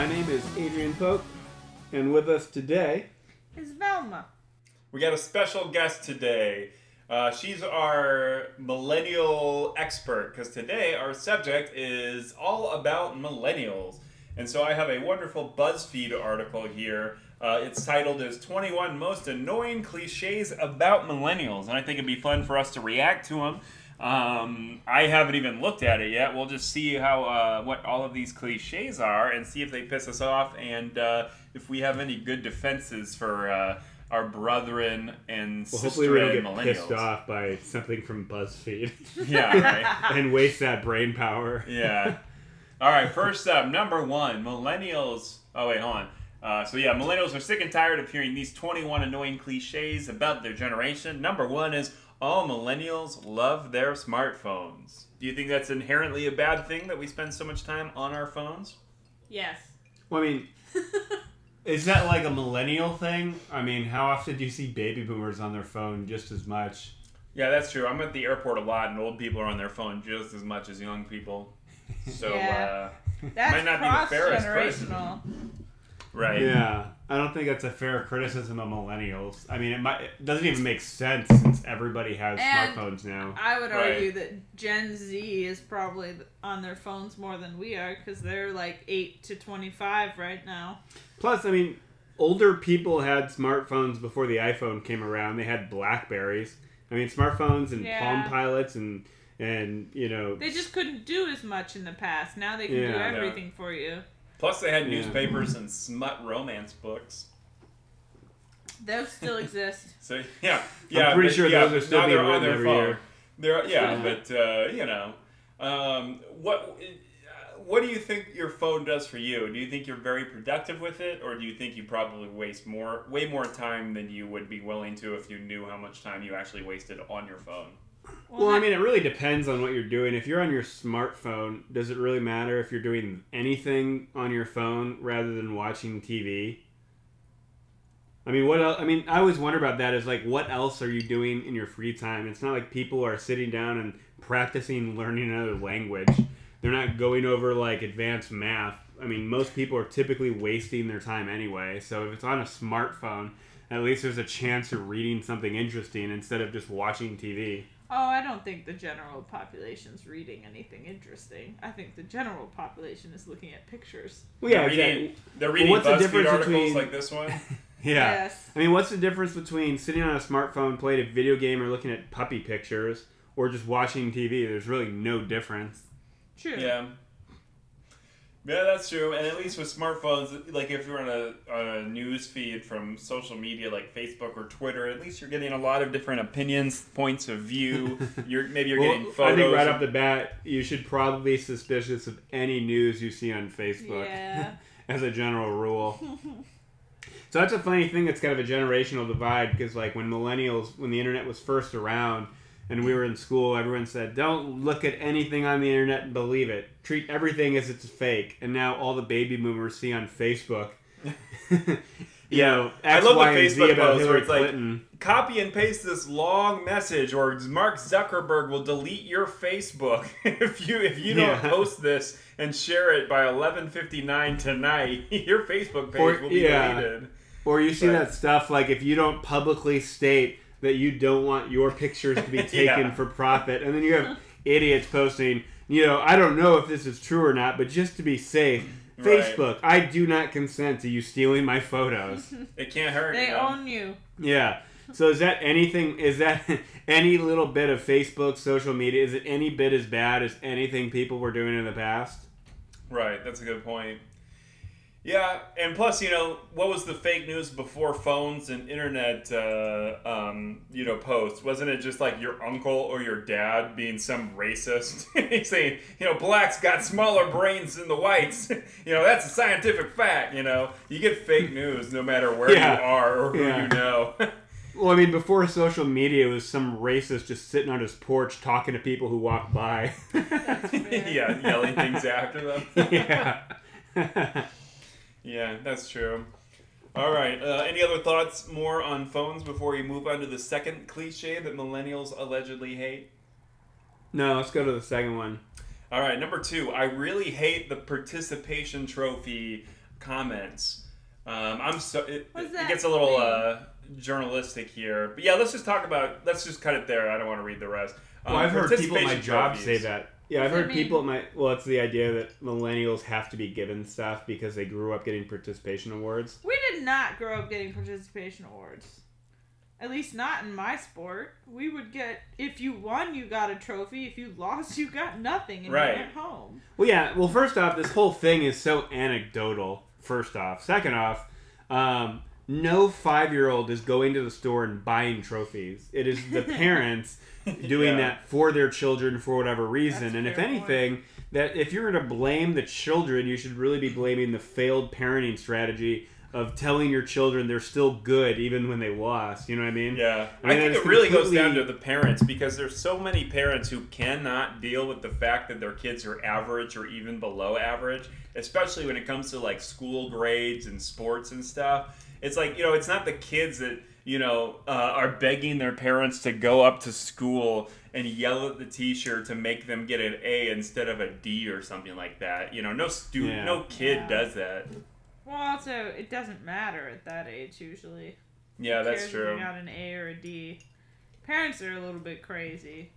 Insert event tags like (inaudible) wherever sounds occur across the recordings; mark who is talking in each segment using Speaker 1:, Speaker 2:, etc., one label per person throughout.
Speaker 1: My name is Adrian Pope, and with us today,
Speaker 2: is Velma.
Speaker 3: We got a special guest today. Uh, she's our millennial expert because today our subject is all about millennials. And so I have a wonderful BuzzFeed article here. Uh, it's titled as 21 Most Annoying Cliches About Millennials. And I think it'd be fun for us to react to them. Um, I haven't even looked at it yet. We'll just see how uh, what all of these cliches are and see if they piss us off and uh, if we have any good defenses for uh, our brethren and
Speaker 1: well, hopefully we don't get pissed off by something from BuzzFeed (laughs)
Speaker 3: Yeah, right. (laughs)
Speaker 1: and waste that brain power.
Speaker 3: yeah. All right, first up, number one, millennials. Oh, wait, hold on. Uh, so, yeah, millennials are sick and tired of hearing these 21 annoying cliches about their generation. Number one is all millennials love their smartphones. Do you think that's inherently a bad thing that we spend so much time on our phones?
Speaker 2: Yes.
Speaker 1: Well, I mean, (laughs) is that like a millennial thing? I mean, how often do you see baby boomers on their phone just as much?
Speaker 3: Yeah, that's true. I'm at the airport a lot, and old people are on their phone just as much as young people. So,
Speaker 2: Yeah.
Speaker 3: uh,
Speaker 2: That's
Speaker 3: Might not be the
Speaker 2: cross
Speaker 3: fairest person. right.
Speaker 1: Yeah, I don't think that's a fair criticism of millennials. I mean, it, might, it doesn't even make sense since everybody has
Speaker 2: And-
Speaker 1: smartphones now.
Speaker 2: I would
Speaker 3: Right.
Speaker 2: argue that Gen Z is probably on their phones more than we are because they're like 8 to 25 right now.
Speaker 1: Plus, I mean, older people had smartphones before the iPhone came around. They had Blackberries. I mean, smartphones and
Speaker 2: Yeah.
Speaker 1: Palm Pilots and and you know.
Speaker 2: They just couldn't do as much in the past. Now they can
Speaker 1: Yeah.
Speaker 2: do
Speaker 1: Yeah.
Speaker 2: everything for you.
Speaker 3: Plus, they had
Speaker 1: Yeah.
Speaker 3: newspapers and smut romance books.
Speaker 2: Those still exist. (laughs)
Speaker 3: So yeah, yeah.
Speaker 1: pretty
Speaker 3: but,
Speaker 1: sure
Speaker 3: yeah,
Speaker 1: those are still
Speaker 3: now
Speaker 1: being
Speaker 3: on
Speaker 1: written
Speaker 3: their
Speaker 1: every
Speaker 3: phone.
Speaker 1: year.
Speaker 3: They're yeah,
Speaker 1: Yeah.
Speaker 3: but uh, you know, um, what uh, what do you think your phone does for you? Do you think you're very productive with it, or do you think you probably waste more, way more time than you would be willing to if you knew how much time you actually wasted on your phone?
Speaker 1: Well, I mean, it really depends on what you're doing. If you're on your smartphone, does it really matter if you're doing anything on your phone rather than watching TV? I mean, what else? I mean, I always wonder about that. Is like, what else are you doing in your free time? It's not like people are sitting down and practicing learning another language. They're not going over like advanced math. I mean, most people are typically wasting their time anyway. So if it's on a smartphone, at least there's a chance you're reading something interesting instead of just watching TV.
Speaker 2: Oh, I don't think the general population's reading anything interesting. I think the general population is looking at pictures.
Speaker 1: Well, yeah,
Speaker 3: they're reading,
Speaker 1: exactly.
Speaker 3: they're reading
Speaker 1: what's the
Speaker 3: BuzzFeed
Speaker 1: difference
Speaker 3: articles
Speaker 1: between-
Speaker 3: like this one. (laughs)
Speaker 1: Yeah.
Speaker 2: Yes.
Speaker 1: I mean, what's the difference between sitting on a smartphone, playing a video game, or looking at puppy pictures, or just watching TV? There's really no difference.
Speaker 2: True.
Speaker 3: Yeah. Yeah, that's true. And at least with smartphones, like if you're on a on a news feed from social media like Facebook or Twitter, at least you're getting a lot of different opinions, points of view. (laughs) You're maybe you're
Speaker 1: Well,
Speaker 3: getting photos.
Speaker 1: I think right
Speaker 3: of-
Speaker 1: off the bat, you should probably be suspicious of any news you see on Facebook,
Speaker 2: Yeah. (laughs)
Speaker 1: as a general rule. so that's a funny thing. That's kind of a generational divide because, like, when millennials, when the internet was first around, and we were in school, everyone said, "Don't look at anything on the internet and believe it. Treat everything as it's fake." And now all the baby boomers see on Facebook, (laughs) you
Speaker 3: Yeah.
Speaker 1: know,
Speaker 3: I
Speaker 1: X,
Speaker 3: love the
Speaker 1: Y, Z
Speaker 3: Facebook
Speaker 1: about
Speaker 3: post where it's like-
Speaker 1: Clinton.
Speaker 3: copy and paste this long message, or Mark Zuckerberg will delete your Facebook (laughs) if you if you don't
Speaker 1: Yeah.
Speaker 3: post this and share it by 11:59 tonight. (laughs) Your Facebook page
Speaker 1: Or-
Speaker 3: will be
Speaker 1: yeah.
Speaker 3: deleted.
Speaker 1: Or you see
Speaker 3: But-
Speaker 1: that stuff like if you don't publicly state that you don't want your pictures to be (laughs) taken
Speaker 3: Yeah.
Speaker 1: for profit, and then you have idiots posting, you know, I don't know if this is true or not, but just to be safe,
Speaker 3: Right.
Speaker 1: Facebook, I do not consent to you stealing my photos. (laughs)
Speaker 3: It can't hurt.
Speaker 2: They
Speaker 3: you know?
Speaker 2: own you.
Speaker 1: yeah. So is that anything? Is that (laughs) any little bit of Facebook social media? Is it any bit as bad as anything people were doing in the past?
Speaker 3: Right, that's a good point. Yeah, and plus, you know, what was the fake news before phones and internet, uh, um, you know, posts? Wasn't it just like your uncle or your dad being some racist? (laughs) He's saying, you know, blacks got smaller brains than the whites. (laughs) you know, that's a scientific fact. You know, you get fake news no matter where
Speaker 1: Yeah.
Speaker 3: you are or who
Speaker 1: Yeah.
Speaker 3: you know. (laughs)
Speaker 1: Well, I mean, before social media, it was some racist just sitting on his porch talking to people who walk by.
Speaker 3: yeah, yelling things after them.
Speaker 1: yeah.
Speaker 3: Yeah, that's true. All right. Uh, any other thoughts more on phones before we move on to the second cliche that millennials allegedly hate?
Speaker 1: no, let's go to the second one.
Speaker 3: All right, number two. I really hate the participation trophy comments. Um, I'm so it,
Speaker 2: What does
Speaker 3: it gets a little
Speaker 2: mean?
Speaker 3: uh, journalistic here, but yeah, let's just talk about. Let's just cut it there. I don't want to read the rest.
Speaker 1: Well,
Speaker 3: Um,
Speaker 1: I've heard people at my
Speaker 3: participation
Speaker 1: job say that. Yeah, I've heard
Speaker 2: mean?
Speaker 1: people at my well, it's the idea that millennials have to be given stuff because they grew up getting participation awards.
Speaker 2: We did not grow up getting participation awards. At least not in my sport. We would get if you won, you got a trophy. If you lost, you got nothing and
Speaker 3: Right.
Speaker 2: you went home.
Speaker 1: Well, yeah. Well, first off, this whole thing is so anecdotal. First off, second off, um, no five-year-old is going to the store and buying trophies. It is the (laughs) parents doing
Speaker 3: Yeah.
Speaker 1: that for their children for whatever reason.
Speaker 2: That's
Speaker 1: and if
Speaker 2: fair
Speaker 1: anything, that if you're going to blame the children, you should really be blaming the failed parenting strategy of telling your children they're still good even when they lost. You know what I mean?
Speaker 3: Yeah,
Speaker 1: I
Speaker 3: I,
Speaker 1: mean,
Speaker 3: think it really goes down to the parents because there's so many parents who cannot deal with the fact that their kids are average or even below average, especially when it comes to like school grades and sports and stuff. It's like you know, it's not the kids that you know uh, are begging their parents to go up to school and yell at the teacher to make them get an A instead of a D or something like that. You know, no student,
Speaker 1: Yeah.
Speaker 3: no kid
Speaker 2: Yeah.
Speaker 3: does that.
Speaker 2: Well, also, it doesn't matter at that age usually.
Speaker 3: Yeah,
Speaker 2: Who
Speaker 3: that's
Speaker 2: cares if
Speaker 3: true.
Speaker 2: You got an A or a D. Parents are a little bit crazy.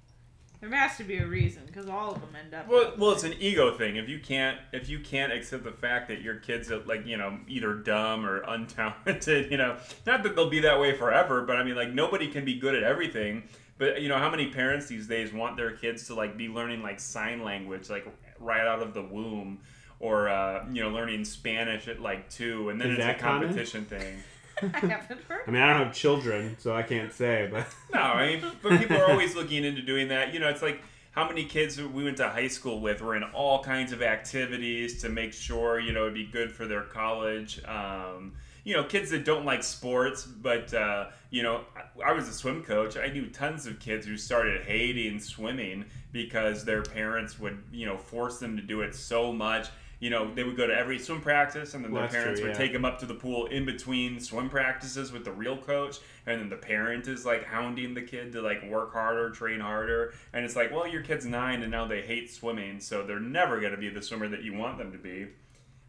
Speaker 2: There has to be a reason because all of them end up.
Speaker 3: Well, well, it's an ego thing. If you can't, if you can't accept the fact that your kids are like, you know, either dumb or (laughs) untalented, you know, not that they'll be that way forever, but I mean, like, nobody can be good at everything. But you know, how many parents these days want their kids to like be learning like sign language, like right out of the womb, or uh, you know, learning Spanish at like two, and then
Speaker 1: Is
Speaker 3: it's a
Speaker 1: that common?
Speaker 3: competition thing. (laughs)
Speaker 2: I haven't heard.
Speaker 1: I mean, I don't have children, so I can't say, but (laughs)
Speaker 3: No, I mean, but people are always looking into doing that. You know, it's like how many kids we went to high school with were in all kinds of activities to make sure you know it'd be good for their college. Um, you know, kids that don't like sports, but uh, you know, I, I was a swim coach. I knew tons of kids who started hating swimming because their parents would you know force them to do it so much. You know, they would go to every swim practice, and then
Speaker 1: Well,
Speaker 3: their parents
Speaker 1: true,
Speaker 3: would
Speaker 1: yeah.
Speaker 3: take them up to the pool in between swim practices with the real coach, and then the parent is like hounding the kid to like work harder, train harder, and it's like, well, your kid's nine and now they hate swimming, so they're never going to be the swimmer that you want them to be.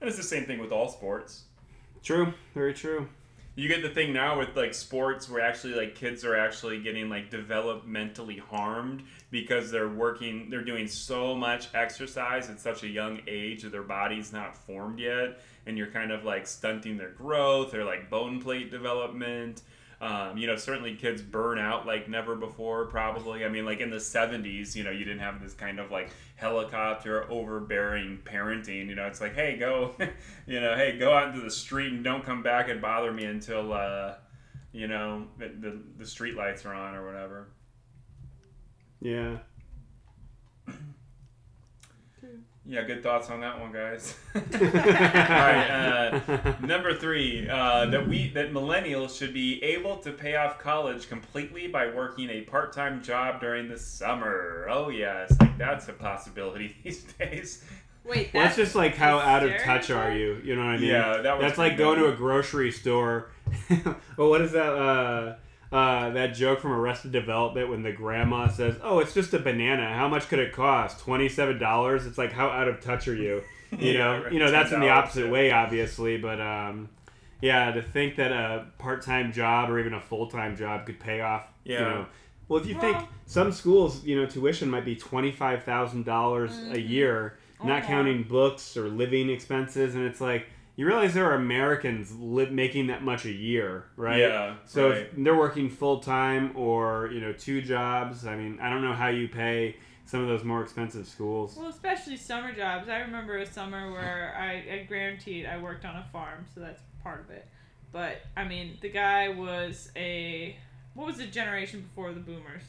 Speaker 3: And it's the same thing with all sports.
Speaker 1: true, very true.
Speaker 3: You get the thing now with like sports where actually like kids are actually getting like developmentally harmed because they're working they're doing so much exercise at such a young age that their body's not formed yet and you're kind of like stunting their growth or like bone plate development. Um, you know, certainly kids burn out like never before, probably. I mean, like in the 70s, you know, you didn't have this kind of like helicopter overbearing parenting. You know, it's like, hey, go, (laughs) you know, hey, go out into the street and don't come back and bother me until, uh, you know, the, the, the street lights are on or whatever.
Speaker 1: Yeah.
Speaker 3: Yeah, good thoughts on that one, guys. (laughs) (laughs) All right, uh, number three, uh, that we that millennials should be able to pay off college completely by working a part-time job during the summer. Oh yes, like that's a possibility (laughs) these days.
Speaker 2: Wait,
Speaker 1: Well, that's
Speaker 2: that's
Speaker 1: just like how out of touch are you? You know what I mean?
Speaker 3: Yeah, that was
Speaker 1: That's like going to a grocery store. well, what is that? Uh, uh, that joke from Arrested Development when the grandma says, "Oh, it's just a banana. How much could it cost? Twenty-seven dollars." It's like how out of touch are you? (laughs) You
Speaker 3: Yeah,
Speaker 1: know,
Speaker 3: right.
Speaker 1: you know that's in the opposite
Speaker 3: yeah.
Speaker 1: way, obviously. But um, yeah, to think that a part-time job or even a full-time job could pay off. You
Speaker 3: Yeah.
Speaker 1: know, well, if you think some schools, you know, tuition might be twenty-five thousand dollars a year,
Speaker 2: Or
Speaker 1: not
Speaker 2: more.
Speaker 1: counting books or living expenses, and it's like you realize there are Americans li- making that much a year, right?
Speaker 3: Yeah,
Speaker 1: So
Speaker 3: right.
Speaker 1: if they're working full time or you know two jobs, I mean, I don't know how you pay some of those more expensive schools.
Speaker 2: Well, especially summer jobs. I remember a summer where I, I guaranteed I worked on a farm, so that's part of it. But I mean, the guy was a what was the generation before the boomers?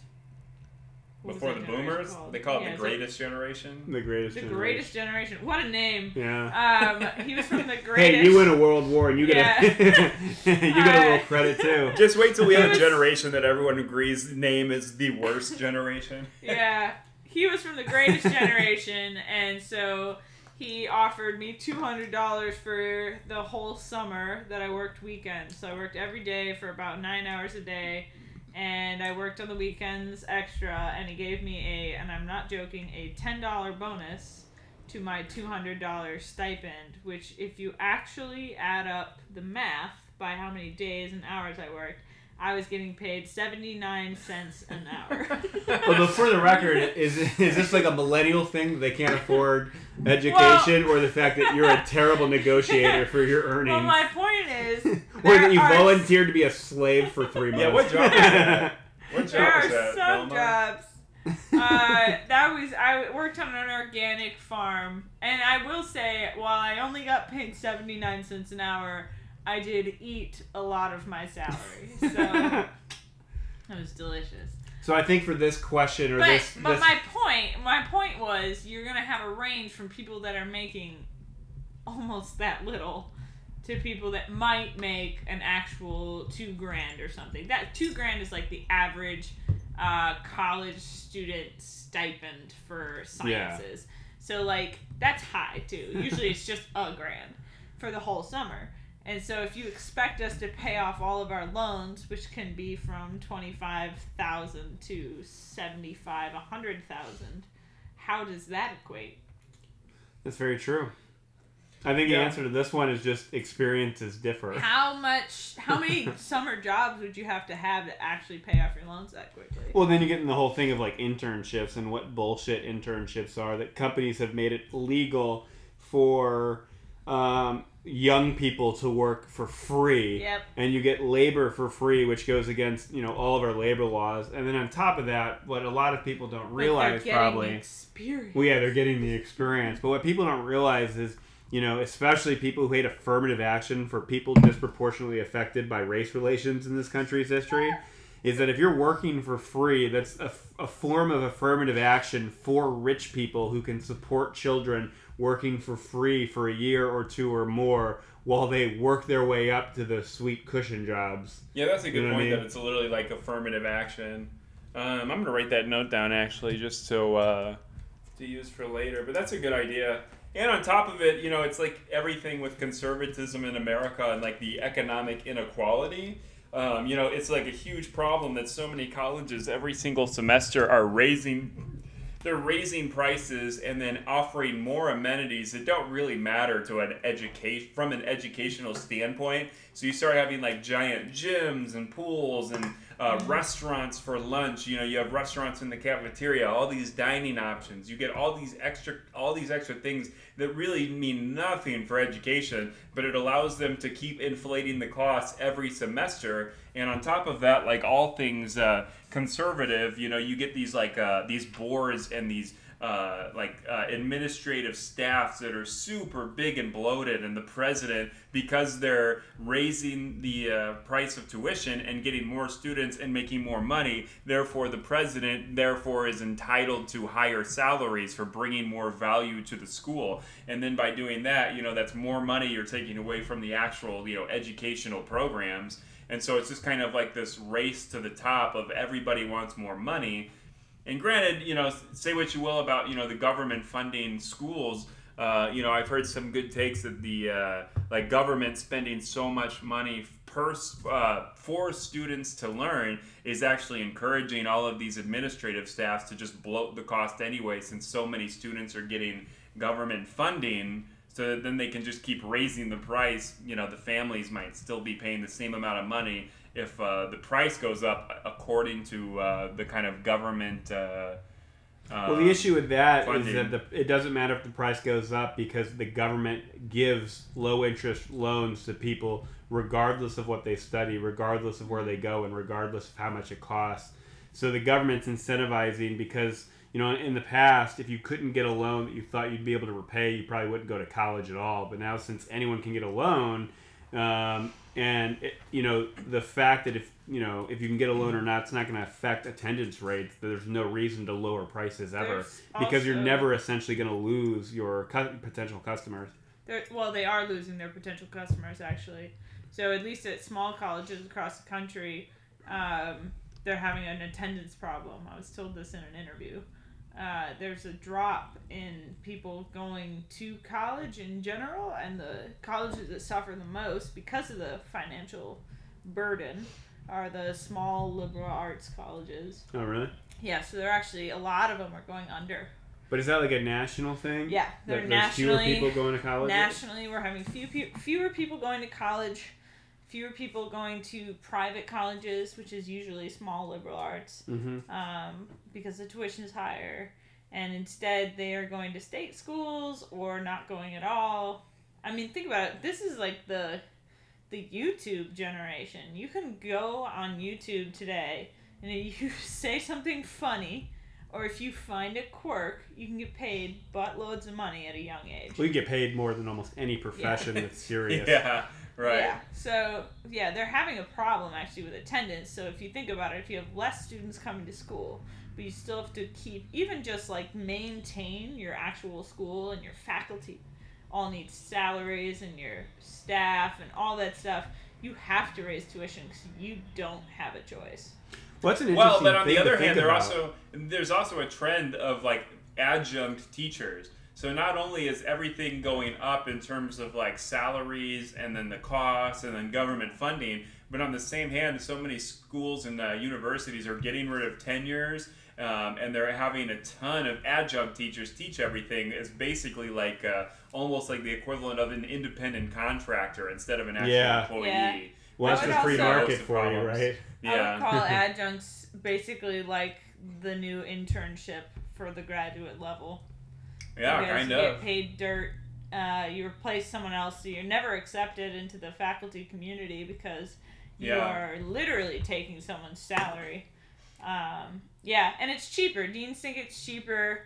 Speaker 2: What was
Speaker 3: Before the boomers,
Speaker 2: called?
Speaker 3: they call it
Speaker 2: Yeah,
Speaker 3: the
Speaker 2: so-
Speaker 3: greatest generation.
Speaker 1: The greatest.
Speaker 2: the
Speaker 1: generation.
Speaker 2: greatest generation. What a name!
Speaker 1: Yeah.
Speaker 2: Um, he was from the (laughs) greatest.
Speaker 1: Hey, you win a world war and you get a (laughs) you get a little (laughs) credit too.
Speaker 3: Just wait till we
Speaker 2: He
Speaker 3: have a generation that everyone agrees name is the worst generation.
Speaker 2: yeah, he was from the greatest generation, and so he offered me two hundred dollars for the whole summer that I worked weekends. So I worked every day for about nine hours a day, and I worked on the weekends extra. And he gave me a, and I'm not joking, a ten dollar bonus to my $200 stipend, which, if you actually add up the math by how many days and hours I worked, I was getting paid 79 cents an hour.
Speaker 1: Well, but for the record, is is this like a millennial thing? They can't afford education, or the fact that you're a terrible negotiator for your (laughs) earnings,
Speaker 2: well, my point is, (laughs)
Speaker 1: or that you
Speaker 2: are
Speaker 1: volunteered to be a slave for three months?
Speaker 3: Yeah, what job was that? (laughs) What
Speaker 2: There
Speaker 3: job
Speaker 2: are
Speaker 3: that?
Speaker 2: some
Speaker 3: Velma?
Speaker 2: jobs. Uh, that was I worked on an organic farm, and I will say, while I only got paid seventy nine cents an hour, I did eat a lot of my salary, (laughs) so that was delicious.
Speaker 1: so I think for this question or
Speaker 2: But
Speaker 1: this,
Speaker 2: but
Speaker 1: this
Speaker 2: my point my point was you're gonna have a range from people that are making almost that little to people that might make an actual two grand or something. That two grand is like the average uh, college student stipend for sciences. So like that's high too. Usually it's just a grand for the whole summer. And so if you expect us to pay off all of our loans, which can be from 25,000 to 75, 100,000, how does that equate?
Speaker 1: that's very true. I think
Speaker 3: Yeah.
Speaker 1: the answer to this one is just experiences differ.
Speaker 2: How much how many (laughs) summer jobs would you have to have to actually pay off your loans that quickly?
Speaker 1: Well, then you get in the whole thing of like internships and what bullshit internships are. That companies have made it legal for um, young people to work for free,
Speaker 2: Yep.
Speaker 1: and you get labor for free, which goes against you know all of our labor laws. And then on top of that, what a lot of people don't realize
Speaker 2: they're getting
Speaker 1: probably,
Speaker 2: experience.
Speaker 1: well, yeah, they're getting the experience. But what people don't realize is, you know, especially people who hate affirmative action for people disproportionately affected by race relations in this country's history, is that if you're working for free, that's a, a form of affirmative action for rich people who can support children working for free for a year or two or more while they work their way up to the sweet cushion jobs.
Speaker 3: Yeah, that's a good
Speaker 1: You know what I
Speaker 3: point.
Speaker 1: mean?
Speaker 3: That it's literally like affirmative action. Um, I'm gonna write that note down actually, just so uh, to use for later. But that's a good idea. And on top of it, you know, it's like everything with conservatism in America and like the economic inequality. Um, you know, it's like a huge problem that so many colleges every single semester are raising they're raising prices and then offering more amenities that don't really matter to an education from an educational standpoint. So you start having like giant gyms and pools and uh, restaurants for lunch. You know, you have restaurants in the cafeteria, all these dining options. You get all these extra all these extra things that really mean nothing for education, but it allows them to keep inflating the costs every semester. And on top of that, like all things uh, conservative, you know, you get these like uh, these boards and these uh, like uh, administrative staffs that are super big and bloated, and the president, because they're raising the uh, price of tuition and getting more students and making more money, therefore the president therefore is entitled to higher salaries for bringing more value to the school, and then by doing that, you know, that's more money you're taking away from the actual you know educational programs. And so it's just kind of like this race to the top of everybody wants more money. And granted, you know, say what you will about you know the government funding schools. Uh, you know, I've heard some good takes that the uh, like government spending so much money per uh, for students to learn is actually encouraging all of these administrative staffs to just bloat the cost anyway, since so many students are getting government funding. So that then they can just keep raising the price. You know, the families might still be paying the same amount of money if uh, the price goes up according to uh, the kind of government. Uh,
Speaker 1: Well, the issue with that is
Speaker 3: funding.
Speaker 1: that the, it doesn't matter if the price goes up because the government gives low interest loans to people regardless of what they study, regardless of where they go, and regardless of how much it costs. So the government's incentivizing because you know in the past, if you couldn't get a loan that you thought you'd be able to repay, you probably wouldn't go to college at all. But now, since anyone can get a loan, um, and it, you know the fact that if you know if you can get a loan or not, it's not going to affect attendance rates. There's no reason to lower prices ever
Speaker 2: There's
Speaker 1: because you're never essentially going to lose your cu- potential customers.
Speaker 2: They're, well, they are losing their potential customers actually. So at least at small colleges across the country, um, they're having an attendance problem. I was told this in an interview. Uh, there's a drop in people going to college in general, and the colleges that suffer the most because of the financial burden are the small liberal arts colleges.
Speaker 1: Oh, really?
Speaker 2: Yeah, so they're actually a lot of them are going under.
Speaker 1: But is that like a national thing?
Speaker 2: Yeah, they're
Speaker 1: That there's fewer people going to college.
Speaker 2: nationally we're having few fewer people going to college, fewer people going to private colleges, which is usually small liberal arts,
Speaker 1: Mm-hmm.
Speaker 2: um, because the tuition is higher, and instead they are going to state schools or not going at all. I mean, think about it. This is like the the YouTube generation. You can go on YouTube today, and if you (laughs) say something funny. Or if you find a quirk, you can get paid buttloads of money at a young age.
Speaker 1: We get paid more than almost any profession that's (laughs) serious.
Speaker 3: Yeah, right.
Speaker 2: Yeah. So yeah, they're having a problem actually with attendance. So if you think about it, if you have less students coming to school, but you still have to keep even just like maintain your actual school and your faculty all need salaries and your staff and all that stuff. You have to raise tuition because you don't have a choice.
Speaker 1: What's an
Speaker 3: Well, but on the
Speaker 1: thing to
Speaker 3: other hand, there
Speaker 1: about.
Speaker 3: also there's also a trend of like adjunct teachers. So not only is everything going up in terms of like salaries and then the costs and then government funding, but on the same hand, so many schools and uh, universities are getting rid of tenures. Um, and they're having a ton of adjunct teachers teach everything. It's basically like uh, almost like the equivalent of an independent contractor instead of an actual
Speaker 1: Yeah.
Speaker 3: employee.
Speaker 2: Yeah.
Speaker 1: well, that's the free market
Speaker 3: Lots of
Speaker 1: for you,
Speaker 3: problems.
Speaker 1: right?
Speaker 2: I
Speaker 3: Yeah.
Speaker 2: would call (laughs) adjuncts basically like the new internship for the graduate level.
Speaker 3: yeah,
Speaker 2: because
Speaker 3: kind
Speaker 2: you
Speaker 3: of.
Speaker 2: get paid dirt. Uh, you replace someone else, so you're never accepted into the faculty community because you
Speaker 3: Yeah.
Speaker 2: are literally taking someone's salary. Um, yeah, and it's cheaper. Deans think it's cheaper.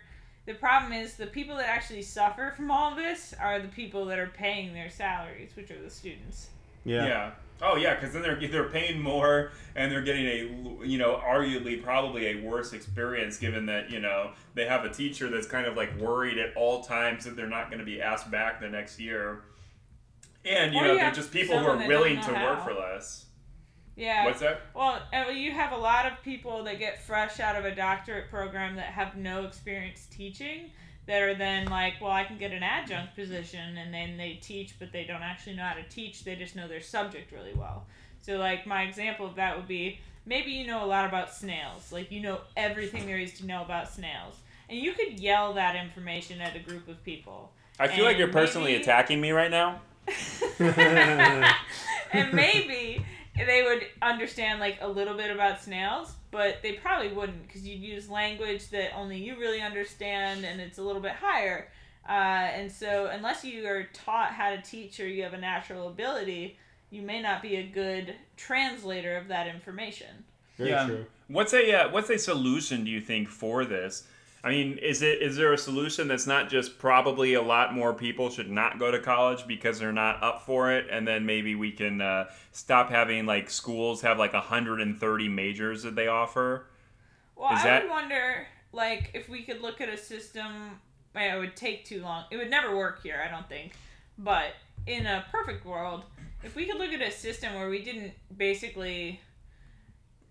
Speaker 2: The problem is the people that actually suffer from all this are the people that are paying their salaries, which are the students.
Speaker 1: Yeah.
Speaker 3: Yeah. Oh yeah, because then they're they're paying more and they're getting a you know arguably probably a worse experience given that you know they have a teacher that's kind of like worried at all times that they're not going to be asked back the next year, and you
Speaker 2: Or
Speaker 3: know
Speaker 2: you
Speaker 3: they're just people who are willing
Speaker 2: know
Speaker 3: to work for less.
Speaker 2: Yeah.
Speaker 3: What's that?
Speaker 2: Well, uh, you have a lot of people that get fresh out of a doctorate program that have no experience teaching that are then like, well, I can get an adjunct position and then they teach, but they don't actually know how to teach. They just know their subject really well. So, like, my example of that would be maybe you know a lot about snails. Like, you know everything there is to know about snails. And you could yell that information at a group of people.
Speaker 3: I feel like you're personally
Speaker 2: maybe-
Speaker 3: attacking me right now. (laughs) (laughs)
Speaker 2: and maybe (laughs) they would understand like a little bit about snails, but they probably wouldn't because you'd use language that only you really understand, and it's a little bit higher. Uh, and so, unless you are taught how to teach or you have a natural ability, you may not be a good translator of that information.
Speaker 1: Very
Speaker 3: Yeah.
Speaker 1: true.
Speaker 3: What's a uh, what's a solution do you think for this? I mean, is it is there a solution that's not just probably a lot more people should not go to college because they're not up for it, and then maybe we can uh, stop having like schools have like 130 majors that they offer?
Speaker 2: Well,
Speaker 3: Is
Speaker 2: I
Speaker 3: that-
Speaker 2: would wonder, like, if we could look at a system. It would take too long. It would never work here, I don't think. But in a perfect world, if we could look at a system where we didn't basically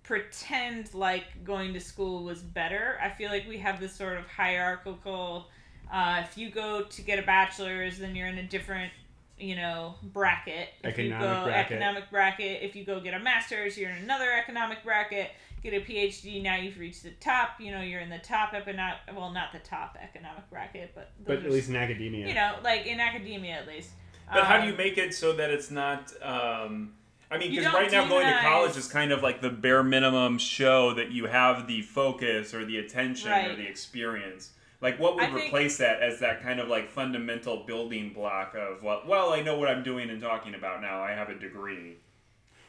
Speaker 2: pretend like going to school was better, I feel like we have this sort of hierarchical. Uh, if you go to get a bachelor's, then you're in a different, you know, bracket. If you
Speaker 1: Economic
Speaker 2: go
Speaker 1: bracket.
Speaker 2: economic bracket, if you go get a master's, you're in another economic bracket get a PhD, now you've reached the top. You know, you're in the top economic, well, not the top economic bracket, but
Speaker 1: But at
Speaker 2: are-
Speaker 1: least in academia.
Speaker 2: you know, like in academia at least.
Speaker 3: But how do
Speaker 2: Um,
Speaker 3: you make it so that it's not? Um, I mean, because right now going to college is kind of like the bare minimum show that you have the focus or the attention or the experience. Like, what would
Speaker 2: I
Speaker 3: replace that as that kind of like fundamental building block of well, well, I know what I'm doing and talking about now. I have a degree.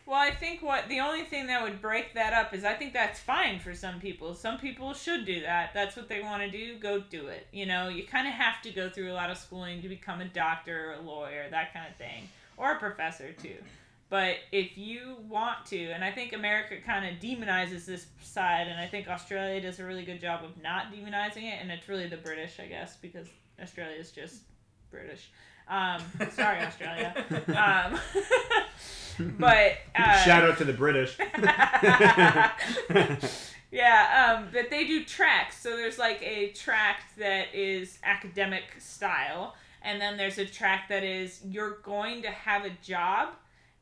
Speaker 2: Well, I think what the only thing that would break that up is I think that's fine for some people. Some people should do that. That's what they want to do. Go do it. You know, you kind of have to go through a lot of schooling to become a doctor or a lawyer, that kind of thing, or a professor too. But if you want to, and I think America kind of demonizes this side, and I think Australia does a really good job of not demonizing it, and it's really the British, I guess, because Australia is just British. Um, sorry, Australia. Um, (laughs) but uh,
Speaker 1: Shout out to the British. (laughs)
Speaker 2: yeah, um, but they do tracks. So there's like a track that is academic style, and then there's a track that is you're going to have a job,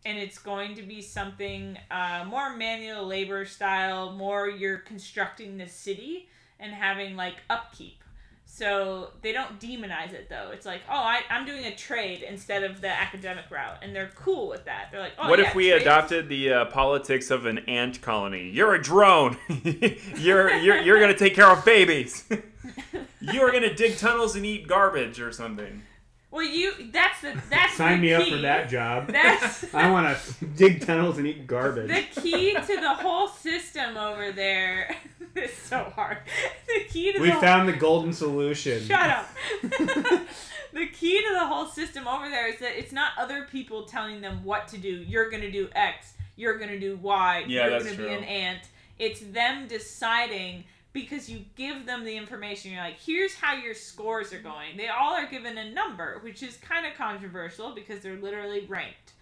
Speaker 2: and it's going to be something uh, more manual labor style, more you're constructing the city and having like upkeep. So they don't demonize it though. It's like, oh, I, I'm doing a trade instead of the academic route, and they're cool with that. They're like, oh,
Speaker 3: what
Speaker 2: yeah,
Speaker 3: if we
Speaker 2: trades-
Speaker 3: adopted the uh, politics of an ant colony? You're a drone. (laughs) you're you're you're gonna take care of babies. (laughs) you're gonna dig tunnels and eat garbage or something.
Speaker 2: Well, you that's the that's
Speaker 1: Sign
Speaker 2: the
Speaker 1: me up for that job.
Speaker 2: That's (laughs)
Speaker 1: I want to dig tunnels and eat garbage.
Speaker 2: the key to the whole system over there. (laughs) it's so hard. The key to
Speaker 1: we
Speaker 2: the
Speaker 1: found the golden solution.
Speaker 2: Shut up. (laughs) the key to the whole system over there is that it's not other people telling them what to do. You're going to do X. You're going to do Y.
Speaker 3: Yeah,
Speaker 2: you're
Speaker 3: that's
Speaker 2: going to be an ant. It's them deciding because you give them the information. You're like, here's how your scores are going. They all are given a number, which is kind of controversial because they're literally ranked.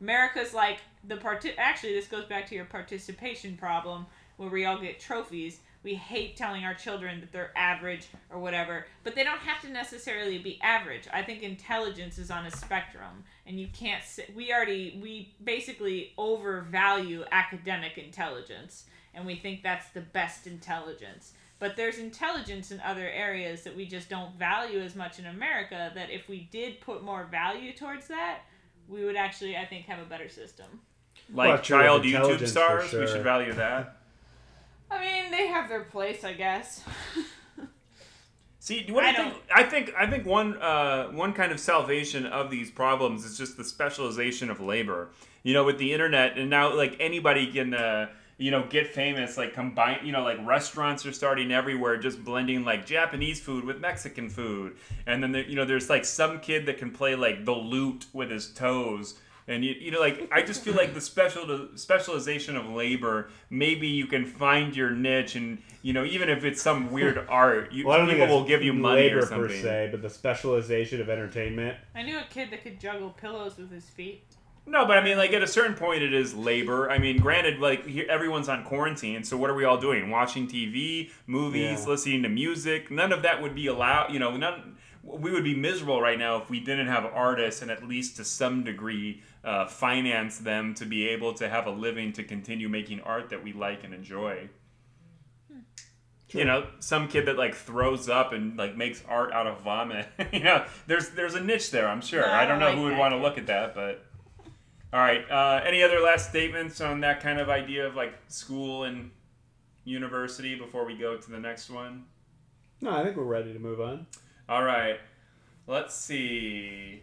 Speaker 2: America's like the part. Actually, this goes back to your participation problem, where we all get trophies. We hate telling our children that they're average or whatever, but they don't have to necessarily be average. I think intelligence is on a spectrum, and you can't. We already we basically overvalue academic intelligence, and we think that's the best intelligence. But there's intelligence in other areas that we just don't value as much in America. That if we did put more value towards that, we would actually, I think, have a better system.
Speaker 3: Like
Speaker 1: Well,
Speaker 3: child YouTube
Speaker 1: intelligence for
Speaker 3: stars, we should value that.
Speaker 2: I mean, they have their place, I guess. (laughs)
Speaker 3: See, what do
Speaker 2: I
Speaker 3: you think? I think I think one uh, one kind of salvation of these problems is just the specialization of labor. You know, with the internet, and now like anybody can. Uh, you know, get famous, like combine, you know, like restaurants are starting everywhere, just blending like Japanese food with Mexican food. And then, there, you know, there's like some kid that can play like the lute with his toes. And you, you know, like I just feel like the special specialization of labor. Maybe you can find your niche, and you know, even if it's some weird (laughs) art, you,
Speaker 1: Well, I don't think
Speaker 3: people will give you money
Speaker 1: labor
Speaker 3: or
Speaker 1: per se, but the specialization of entertainment.
Speaker 2: I knew a kid that could juggle pillows with his feet.
Speaker 3: No, but I mean, like at a certain point, it is labor. I mean, granted, like here, everyone's on quarantine, so what are we all doing? Watching TV, movies,
Speaker 1: Yeah.
Speaker 3: listening to music. None of that would be allowed. You know, none. We would be miserable right now if we didn't have artists and at least to some degree uh, finance them to be able to have a living to continue making art that we like and enjoy. You know, some kid that like throws up and like makes art out of vomit. (laughs) you know, there's there's a niche there. I'm sure.
Speaker 2: No, I
Speaker 3: I don't
Speaker 2: don't
Speaker 3: know
Speaker 2: like
Speaker 3: who would want to look at that, but. All right. Uh, any other last statements on that kind of idea of like school and university before we go to the next one?
Speaker 1: No, I think we're ready to move on.
Speaker 3: All right. Let's see.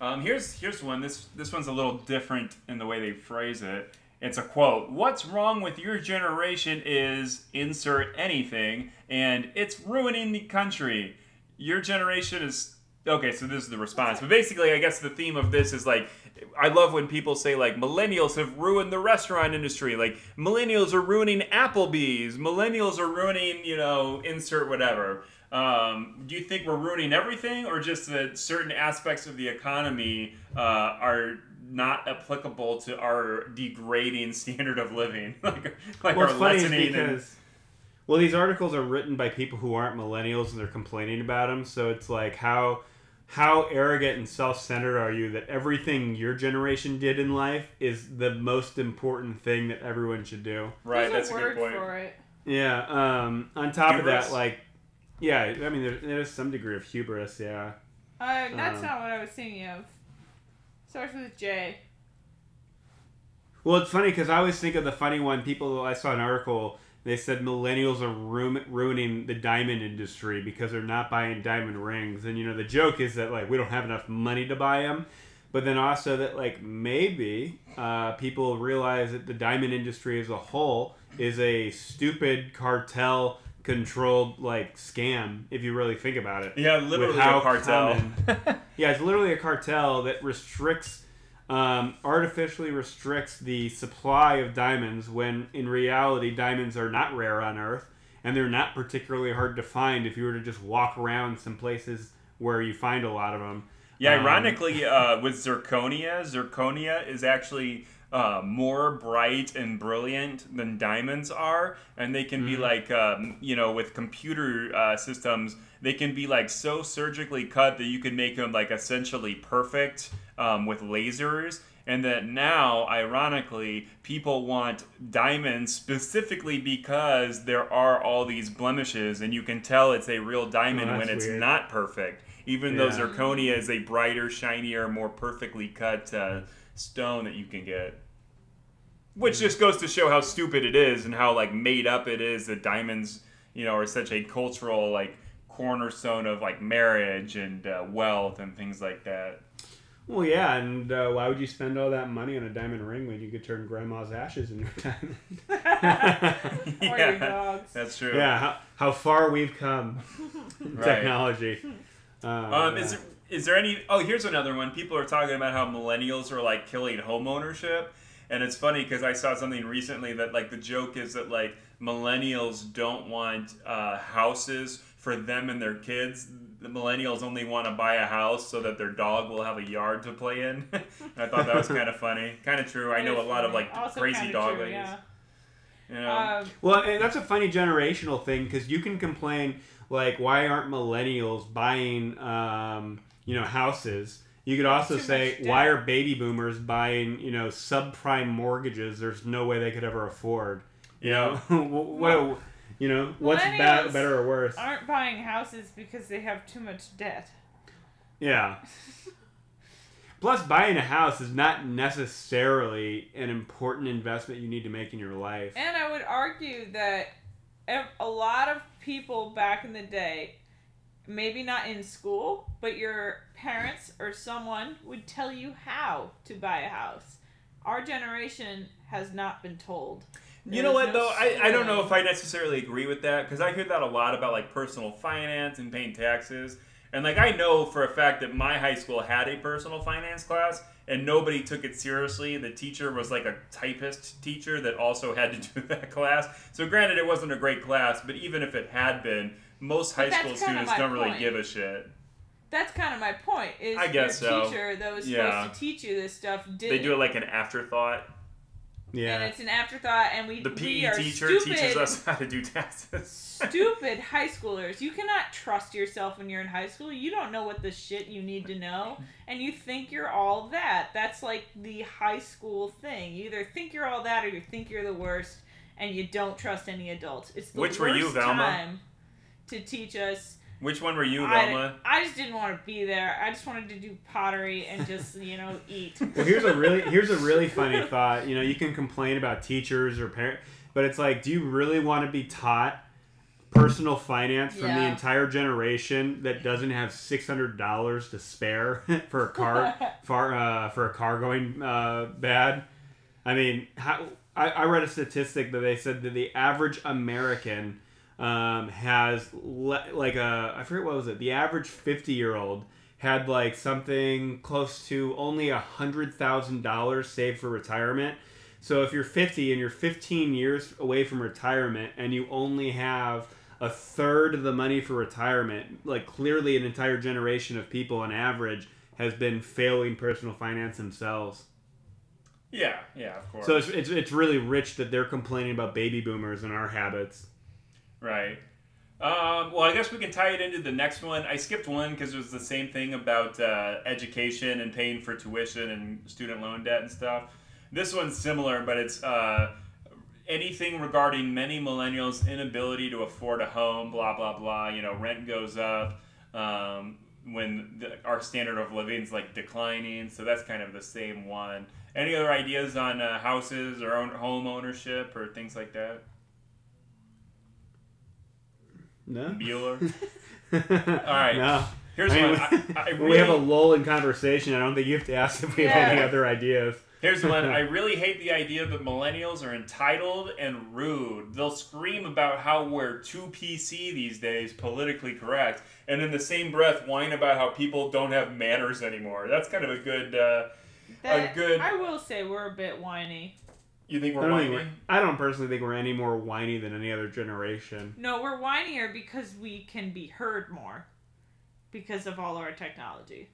Speaker 3: Um, here's here's one. This this one's a little different in the way they phrase it. It's a quote. What's wrong with your generation is insert anything, and it's ruining the country. Your generation is okay. So this is the response. But basically, I guess the theme of this is like, I love when people say like millennials have ruined the restaurant industry. Like millennials are ruining Applebee's. Millennials are ruining you know insert whatever. Um, do you think we're ruining everything, or just that certain aspects of the economy uh, are not applicable to our degrading (laughs) standard of living, (laughs) like like
Speaker 1: Well,
Speaker 3: our
Speaker 1: it's funny is
Speaker 3: lessening and-
Speaker 1: well, these articles are written by people who aren't millennials and they're complaining about them. So it's like how how arrogant and self-centered are you that everything your generation did in life is the most important thing that everyone should do?
Speaker 3: right.
Speaker 2: There's
Speaker 3: That's
Speaker 2: a
Speaker 3: a good point.
Speaker 2: for it.
Speaker 1: Yeah. Um, on top of that, like, yeah, I mean, there, there's some degree of hubris. Yeah.
Speaker 2: Uh, that's
Speaker 1: Um,
Speaker 2: not what I was thinking of. Starts with J.
Speaker 1: Well, it's funny because I always think of the funny one. People, I saw an article. They said millennials are ru- ruining the diamond industry because they're not buying diamond rings. And you know, the joke is that like we don't have enough money to buy them. But then also that like maybe uh, people realize that the diamond industry as a whole is a stupid cartel controlled like scam if you really think about it.
Speaker 3: Yeah, literally a cartel. (laughs)
Speaker 1: Yeah, it's literally a cartel that restricts, um, artificially restricts the supply of diamonds when in reality diamonds are not rare on Earth and they're not particularly hard to find if you were to just walk around some places where you find a lot of them.
Speaker 3: Yeah,
Speaker 1: Um,
Speaker 3: ironically, uh, with zirconia, zirconia is actually uh, more bright and brilliant than diamonds are, and they can
Speaker 1: Mm-hmm.
Speaker 3: be like, um, you know, with computer uh, systems, they can be like so surgically cut that you can make them like essentially perfect um, with lasers. and that now, ironically, people want diamonds specifically because there are all these blemishes, and you can tell it's a real diamond
Speaker 1: Oh,
Speaker 3: when it's
Speaker 1: weird.
Speaker 3: not perfect. Even though zirconia is a brighter, shinier, more perfectly cut uh, stone that you can get. Which just goes to show how stupid it is and how like made up it is that diamonds, you know, are such a cultural like cornerstone of like marriage and uh, wealth and things like that.
Speaker 1: Well, yeah, and uh, why would you spend all that money on a diamond ring when you could turn grandma's ashes into a (laughs) diamond? (laughs)
Speaker 2: Or your dogs.
Speaker 3: That's true.
Speaker 1: yeah, how, how far we've come in (laughs)
Speaker 3: Right.
Speaker 1: technology. Uh,
Speaker 3: Um,
Speaker 1: yeah.
Speaker 3: is there, is there any? Oh, here's another one. People are talking about how millennials are like killing home ownership, and it's funny because I saw something recently that like the joke is that like millennials don't want uh, houses for them and their kids. The millennials only want to buy a house so that their dog will have a yard to play in. (laughs) I thought that was kind of funny, kind of true. I know a
Speaker 2: It's
Speaker 3: lot of like
Speaker 2: Also
Speaker 3: crazy
Speaker 2: kinda
Speaker 3: dog
Speaker 2: true,
Speaker 3: ladies.
Speaker 2: Yeah.
Speaker 3: You know?
Speaker 2: Um,
Speaker 1: Well, and that's a funny generational thing because you can complain like, why aren't millennials buying, um, you know, houses? You could also say, why are baby boomers buying, you know, subprime mortgages? There's no way they could ever afford. You know, (laughs) what, a- you know, what's bad, better or worse?
Speaker 2: aren't buying houses because they have too much debt.
Speaker 1: Yeah. (laughs) Plus, buying a house is not necessarily an important investment you need to make in your life.
Speaker 2: And I would argue that a lot of people back in the day, maybe not in school, but your parents or someone would tell you how to buy a house. Our generation has not been told.
Speaker 3: You know what
Speaker 2: no
Speaker 3: though? I, I don't know if I necessarily agree with that because I hear that a lot about like personal finance and paying taxes. And like I know for a fact that my high school had a personal finance class and nobody took it seriously. The teacher was like a typist teacher that also had to do (laughs) that class. So granted it wasn't a great class, but even if it had been, most high school students don't really
Speaker 2: point.
Speaker 3: give a shit.
Speaker 2: That's kind of my point. Is
Speaker 3: I guess
Speaker 2: your
Speaker 3: so.
Speaker 2: teacher that was
Speaker 3: Yeah.
Speaker 2: supposed to teach you this stuff did
Speaker 3: They do it like an afterthought.
Speaker 1: Yeah.
Speaker 2: And it's an afterthought, and we
Speaker 3: The
Speaker 2: we
Speaker 3: PE
Speaker 2: are
Speaker 3: teacher
Speaker 2: stupid,
Speaker 3: teaches us how to do taxes.
Speaker 2: stupid high schoolers. You cannot trust yourself when you're in high school. You don't know what the shit you need to know, and you think you're all that. That's like the high school thing. You either think you're all that, or you think you're the worst, and you don't trust any adults. It's the
Speaker 3: Which were you,
Speaker 2: worst
Speaker 3: Velma?
Speaker 2: time to teach us.
Speaker 3: Which one were you,
Speaker 2: I,
Speaker 3: Velma?
Speaker 2: I just didn't want to be there. I just wanted to do pottery and just (laughs) you know eat.
Speaker 1: Well, here's a really here's a really funny thought. You know, you can complain about teachers or parents, but it's like, do you really want to be taught personal finance from the entire generation that doesn't have six hundred dollars to spare (laughs) for a car (laughs) for uh, for a car going uh, bad? I mean, how, I, I read a statistic that they said that the average American um, has le- like a I forget what was it. The average fifty year old had like something close to only a hundred thousand dollars saved for retirement. So if you're 50 and you're 15 years away from retirement and you only have a third of the money for retirement, like clearly an entire generation of people on average has been failing personal finance themselves.
Speaker 3: Yeah, yeah, of course.
Speaker 1: So it's, it's, it's really rich that they're complaining about baby boomers and our habits.
Speaker 3: Right. Um, well, I guess we can tie it into the next one. I skipped one because it was the same thing about uh, education and paying for tuition and student loan debt and stuff. This one's similar, but it's uh, anything regarding many millennials' inability to afford a home, blah, blah, blah. You know, rent goes up um, when the, our standard of living is like declining. So that's kind of the same one. Any other ideas on uh, houses or own, home ownership or things like that?
Speaker 1: No? (laughs)
Speaker 3: Bueller? (laughs)
Speaker 1: All
Speaker 3: right.
Speaker 1: No.
Speaker 3: Here's
Speaker 1: I mean,
Speaker 3: one. I, I (laughs)
Speaker 1: when we have a
Speaker 3: really-
Speaker 1: lull in conversation. I don't think you have to ask if we have any other ideas.
Speaker 3: Here's one. I really hate the idea that millennials are entitled and rude. They'll scream about how we're too PC these days, politically correct, and in the same breath whine about how people don't have manners anymore. That's kind of a good. Uh,
Speaker 2: That,
Speaker 3: good-
Speaker 2: I will say we're a bit whiny.
Speaker 3: You think we're
Speaker 1: don't, think
Speaker 3: whiny?
Speaker 1: we're, I don't personally think we're any more whiny than any other generation.
Speaker 2: No, we're whinier because we can be heard more because of all our technology.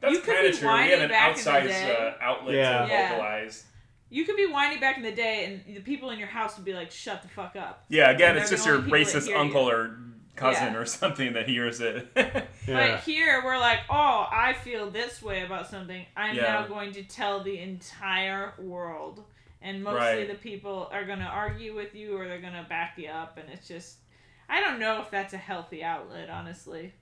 Speaker 3: That's
Speaker 2: You could
Speaker 3: kind of
Speaker 2: be
Speaker 3: true. We have
Speaker 2: whiny
Speaker 3: an
Speaker 2: back in the
Speaker 3: outsized
Speaker 2: day.
Speaker 3: uh, outlet
Speaker 1: Yeah.
Speaker 3: to
Speaker 2: Yeah.
Speaker 3: vocalize.
Speaker 2: You could be whiny back in the day, and the people in your house would be like, "Shut the fuck up."
Speaker 3: Yeah, again, it's just your
Speaker 2: only people that
Speaker 3: racist uncle
Speaker 2: you.
Speaker 3: or cousin
Speaker 2: Yeah.
Speaker 3: or (laughs) something that hears it. (laughs)
Speaker 1: Yeah.
Speaker 2: But here we're like, oh, I feel this way about something. I'm
Speaker 3: Yeah.
Speaker 2: now going to tell the entire world. And mostly
Speaker 3: Right.
Speaker 2: the people are going to argue with you or they're going to back you up. And it's just, I don't know if that's a healthy outlet, honestly.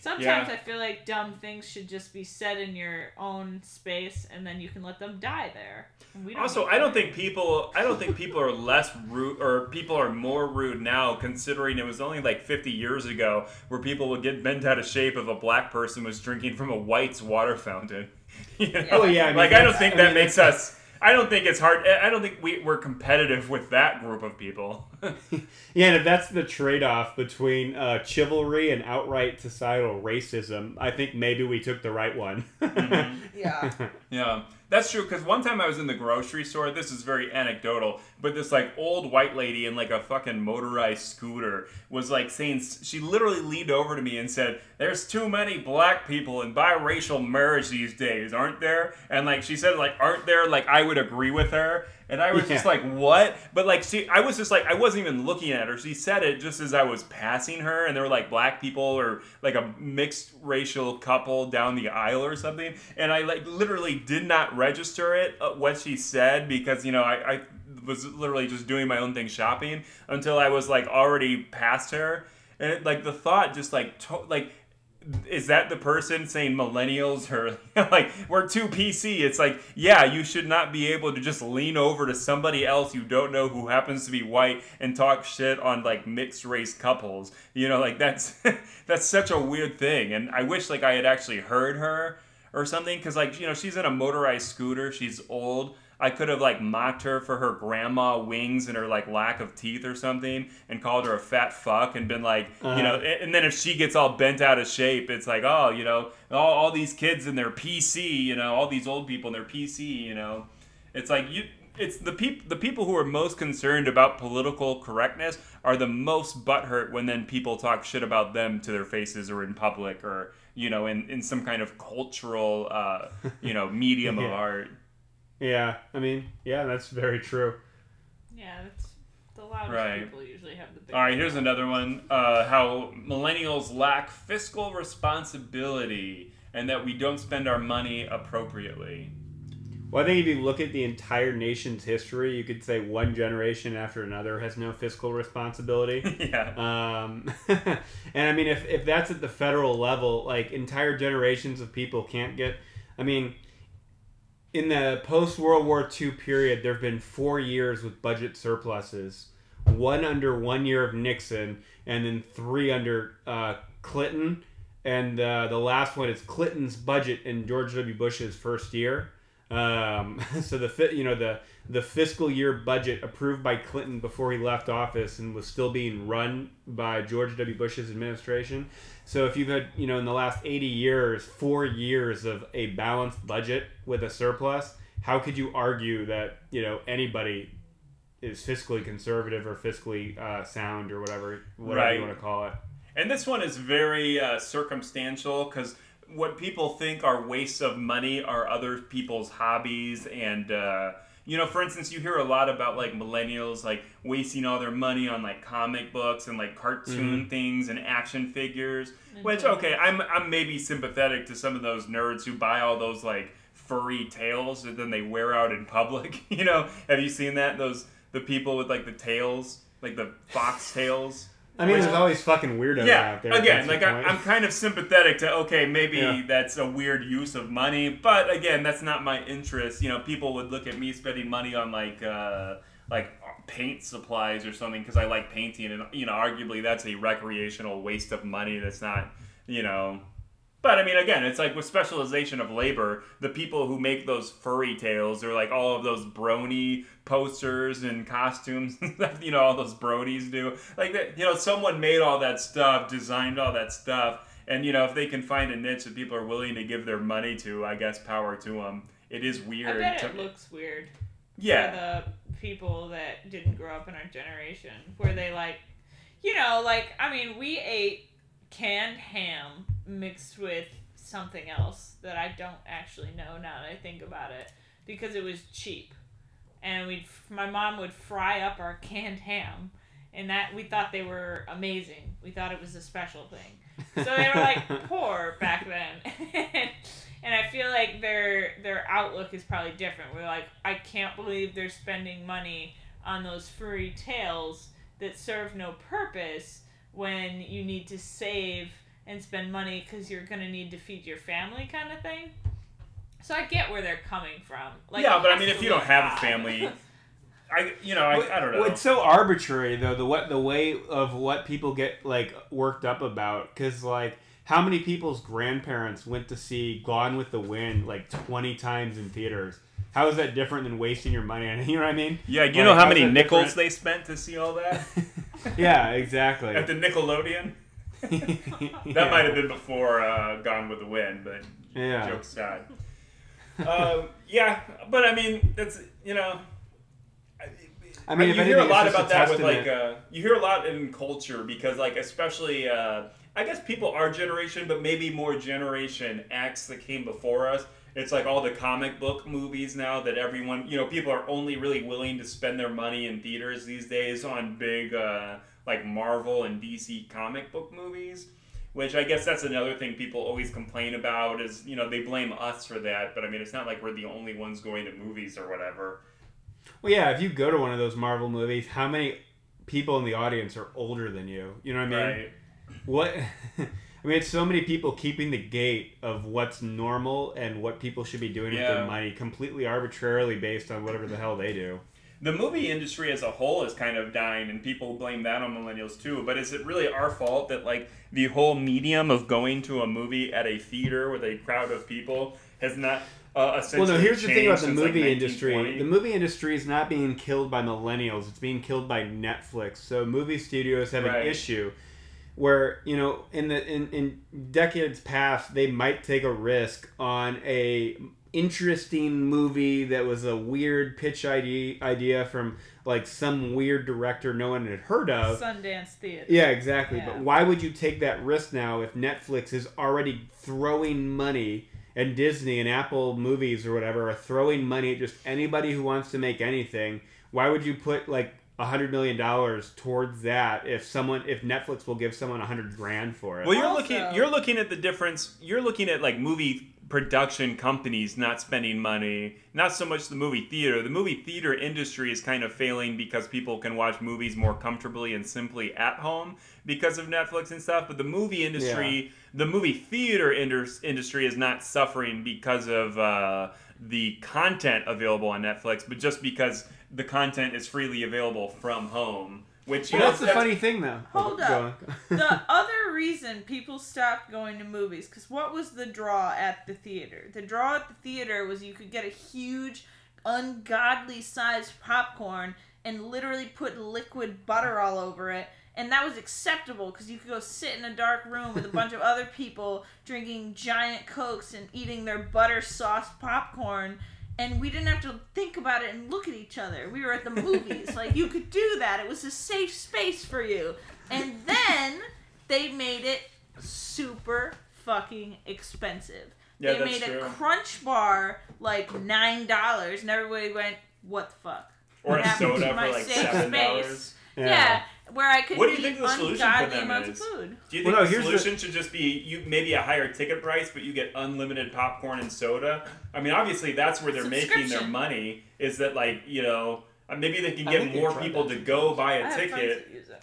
Speaker 2: Sometimes
Speaker 3: Yeah.
Speaker 2: I feel like dumb things should just be said in your own space and then you can let them die there. We don't
Speaker 3: Also, I don't think people. I don't think people are less rude, or people are more rude now, considering it was only like 50 years ago where people would get bent out of shape if a black person was drinking from a white's water fountain. (laughs) You know?
Speaker 1: Oh, yeah, I mean,
Speaker 3: like I don't
Speaker 1: that's-
Speaker 3: think
Speaker 1: I
Speaker 3: that
Speaker 1: mean,
Speaker 3: makes us. I don't think it's hard. I don't think we, we're competitive with that group of people. (laughs)
Speaker 1: Yeah, and if that's the trade-off between uh, chivalry and outright societal racism, I think maybe we took the right one.
Speaker 2: Yeah. (laughs)
Speaker 3: Yeah, that's true. Because one time I was in the grocery store. This is very anecdotal, but this like old white lady in like a fucking motorized scooter was like saying she literally leaned over to me and said, "There's too many black people in biracial marriage these days, aren't there?" And like she said, like, "Aren't there?" Like I would agree with her. And I was just like, what? But like, see, I was just like, I wasn't even looking at her. She said it just as I was passing her, and there were like black people or like a mixed racial couple down the aisle or something. And I like literally did not register it, uh, what she said, because, you know, I, I was literally just doing my own thing shopping until I was like already past her. And it, like the thought just like, to- like, is that the person saying millennials are (laughs) like we're too PC? It's like, yeah, you should not be able to just lean over to somebody else you don't know who happens to be white and talk shit on like mixed race couples. You know, like that's (laughs) that's such a weird thing. And I wish like I had actually heard her or something because like you know she's in a motorized scooter, she's old. I could have like mocked her for her grandma wings and her like lack of teeth or something, and called her a fat fuck and been like, you know,
Speaker 1: Uh-huh.
Speaker 3: and then if she gets all bent out of shape, it's like, oh, you know, all, all these kids in their PC, you know, all these old people in their PC, you know, it's like you. It's the peop- the people who are most concerned about political correctness are the most butthurt when then people talk shit about them to their faces or in public or you know in, in some kind of cultural uh, you know medium of (laughs) art.
Speaker 1: Yeah, I mean, yeah, that's very true.
Speaker 2: Yeah, that's the loudest
Speaker 3: Right.
Speaker 2: people usually have the biggest.
Speaker 3: All right, here's another one. Uh, how millennials lack fiscal responsibility and that we don't spend our money appropriately.
Speaker 1: Well, I think if you look at the entire nation's history, you could say one generation after another has no fiscal responsibility. (laughs)
Speaker 3: yeah.
Speaker 1: Um, (laughs) and I mean, if, if that's at the federal level, like entire generations of people can't get. I mean, in the post World War II period, there have been four years with budget surpluses one under one year of Nixon, and then three under uh, Clinton. And uh, the last one is Clinton's budget in George W. Bush's first year. Um, (laughs) so the you know the the fiscal year budget approved by Clinton before he left office and was still being run by George W. Bush's administration. So if you've had you know in the last 80 years, four years of a balanced budget with a surplus, how could you argue that you know anybody is fiscally conservative or fiscally uh, sound or whatever whatever
Speaker 3: Right.
Speaker 1: you want to call it?
Speaker 3: And this one is very uh, circumstantial because what people think are wastes of money are other people's hobbies. And, uh, you know, for instance, you hear a lot about like millennials like wasting all their money on like comic books and like cartoon mm-hmm. things and action figures. Which, okay, I'm, I'm maybe sympathetic to some of those nerds who buy all those like furry tails that then they wear out in (laughs) public. you know, have you seen that? Those, the people with like the tails, like the fox tails.
Speaker 1: I mean, there's always fucking weirdos
Speaker 3: Yeah,
Speaker 1: out there.
Speaker 3: again, like I, I'm kind of sympathetic to okay, maybe
Speaker 1: Yeah.
Speaker 3: that's a weird use of money, but again, that's not my interest. You know, people would look at me spending money on like uh, like paint supplies or something because I like painting, and you know, arguably that's a recreational waste of money. That's not, you know. But I mean, again, it's like with specialization of labor, the people who make those furry tails or like all of those brony posters and costumes, (laughs) you know, all those bronies do. Like that, you know, someone made all that stuff, designed all that stuff, and you know, if they can find a niche that people are willing to give their money to, I guess power to them. It is weird.
Speaker 2: I bet
Speaker 3: to-
Speaker 2: it looks weird.
Speaker 3: yeah,
Speaker 2: for the people that didn't grow up in our generation, where they like, you know, like I mean, we ate canned ham mixed with something else that I don't actually know now that I think about it because it was cheap, and we my mom would fry up our canned ham, and that we thought they were amazing. We thought it was a special thing. So they were like (laughs) poor back then. (laughs) and I feel like their their outlook is probably different. We're like, I can't believe they're spending money on those furry tails that serve no purpose when you need to save and spend money because you're gonna need to feed your family, kind of thing. So I get where they're coming from. Like,
Speaker 3: yeah, but I mean, if you don't have a family, I you know I, I don't know.
Speaker 1: It's so arbitrary though the what the way of what people get like worked up about because like how many people's grandparents went to see Gone with the Wind like twenty times in theaters? How is that different than wasting your money on it? (laughs) You know what I mean?
Speaker 3: yeah, you
Speaker 1: Like,
Speaker 3: know how many nickels
Speaker 1: different?
Speaker 3: they spent to see all that (laughs)
Speaker 1: yeah, exactly.
Speaker 3: at the Nickelodeon. (laughs)
Speaker 1: that
Speaker 3: That might have been before uh, Gone with the Wind, but
Speaker 1: Yeah.
Speaker 3: jokes aside. (laughs) um, yeah, but I mean, that's you know.
Speaker 1: I mean, if
Speaker 3: you hear a lot about
Speaker 1: a
Speaker 3: that with like uh, you hear a lot in culture because like especially uh, I guess people our generation, but maybe more Generation X that came before us. It's like all the comic book movies now that everyone you know people are only really willing to spend their money in theaters these days on big uh, like Marvel and DC comic book movies. Which I guess that's another thing people always complain about is you know they blame us for that, but I mean it's not like we're the only ones going to movies or whatever.
Speaker 1: Well, yeah, if you go to one of those Marvel movies, how many people in the audience are older than you? You know what I mean?
Speaker 3: Right.
Speaker 1: What? (laughs) I mean, it's so many people keeping the gate of what's normal and what people should be doing with their money completely arbitrarily based on whatever the hell they do.
Speaker 3: The movie industry as a whole is kind of dying and people blame that on millennials too but is it really our fault that like the whole medium of going to a movie at a theater with a crowd of people has not uh,
Speaker 1: Well, no, here's the thing about the
Speaker 3: since, like,
Speaker 1: movie industry. The movie industry is not being killed by millennials, it's being killed by Netflix. So movie studios have
Speaker 3: Right.
Speaker 1: an issue where, you know, in the in, in decades past, they might take a risk on a interesting movie that was a weird pitch idea idea from like some weird director no one had heard of.
Speaker 2: Sundance Theater.
Speaker 1: Yeah, exactly.
Speaker 2: Yeah.
Speaker 1: But why would you take that risk now if Netflix is already throwing money and Disney and Apple movies or whatever are throwing money at just anybody who wants to make anything? Why would you put like a hundred million dollars towards that if someone if Netflix will give someone a hundred grand for it?
Speaker 3: well you're
Speaker 2: Also-
Speaker 3: looking you're looking at the difference you're looking at like movie production companies not spending money. Not so much the movie theater. The movie theater industry is kind of failing because people can watch movies more comfortably and simply at home because of netflix and stuff. But the movie industry the movie theater indus- industry is not suffering because of uh, the content available on netflix but just because the content is freely available from home which you
Speaker 1: Well,
Speaker 3: know
Speaker 1: that's the funny thing though.
Speaker 2: Hold
Speaker 1: Go
Speaker 2: up. (laughs) the other reason people stopped going to movies because what was the draw at the theater the draw at the theater was you could get a huge ungodly sized popcorn and literally put liquid butter all over it and that was acceptable because you could go sit in a dark room with a (laughs) bunch of other people drinking giant cokes and eating their butter sauce popcorn and we didn't have to think about it and look at each other. We were at the movies. (laughs) like you could do that. It was a safe space for you. And then they made it super fucking expensive.
Speaker 3: Yeah,
Speaker 2: they
Speaker 3: that's
Speaker 2: made
Speaker 3: true.
Speaker 2: a crunch bar like nine dollars and everybody went, What the fuck?
Speaker 3: or
Speaker 2: What
Speaker 3: a
Speaker 2: happened to
Speaker 3: soda
Speaker 2: my
Speaker 3: for like
Speaker 2: safe
Speaker 3: seven
Speaker 2: space?
Speaker 3: dollars
Speaker 2: Yeah. Where I could
Speaker 3: What do you think the solution for
Speaker 2: ungodly
Speaker 3: them
Speaker 2: amounts
Speaker 3: is?
Speaker 2: of food.
Speaker 3: Do you
Speaker 1: Well,
Speaker 3: think
Speaker 1: no,
Speaker 3: the
Speaker 1: here's the-
Speaker 3: solution should just be you maybe a higher ticket price, but you get unlimited popcorn and soda? I mean, obviously that's where they're making their money. Is that like you know uh, maybe they can get more people to go buy
Speaker 2: I
Speaker 3: a
Speaker 2: have
Speaker 3: ticket
Speaker 2: that use it.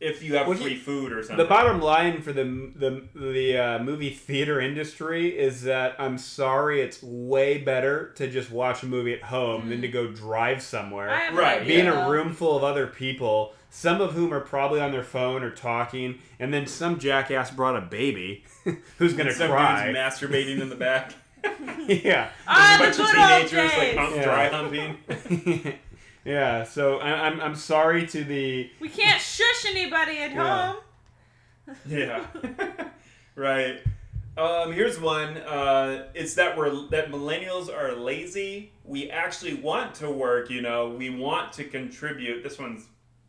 Speaker 3: if you have
Speaker 1: Well,
Speaker 3: free
Speaker 1: you-
Speaker 3: food or something.
Speaker 1: The bottom line for the the the uh, movie theater industry is that I'm sorry, it's way better to just watch a movie at home than to go drive somewhere.
Speaker 2: I
Speaker 3: Right,
Speaker 2: idea,
Speaker 1: be in a room full of other people, some of whom are probably on their phone or talking, and then some jackass brought a baby (laughs) who's gonna
Speaker 3: Some
Speaker 1: cry.
Speaker 3: dude's masturbating in the back. (laughs)
Speaker 1: yeah.
Speaker 2: Ah,
Speaker 3: a bunch of teenagers like
Speaker 2: days.
Speaker 3: hump,
Speaker 1: Yeah.
Speaker 3: dry humping. (laughs)
Speaker 1: yeah. So I, I'm I'm sorry to the
Speaker 2: We can't shush anybody at
Speaker 1: Yeah.
Speaker 2: home.
Speaker 3: Yeah. right. Um, here's one. Uh, it's that we're that millennials are lazy. We actually want to work. You know, we want to contribute. This one's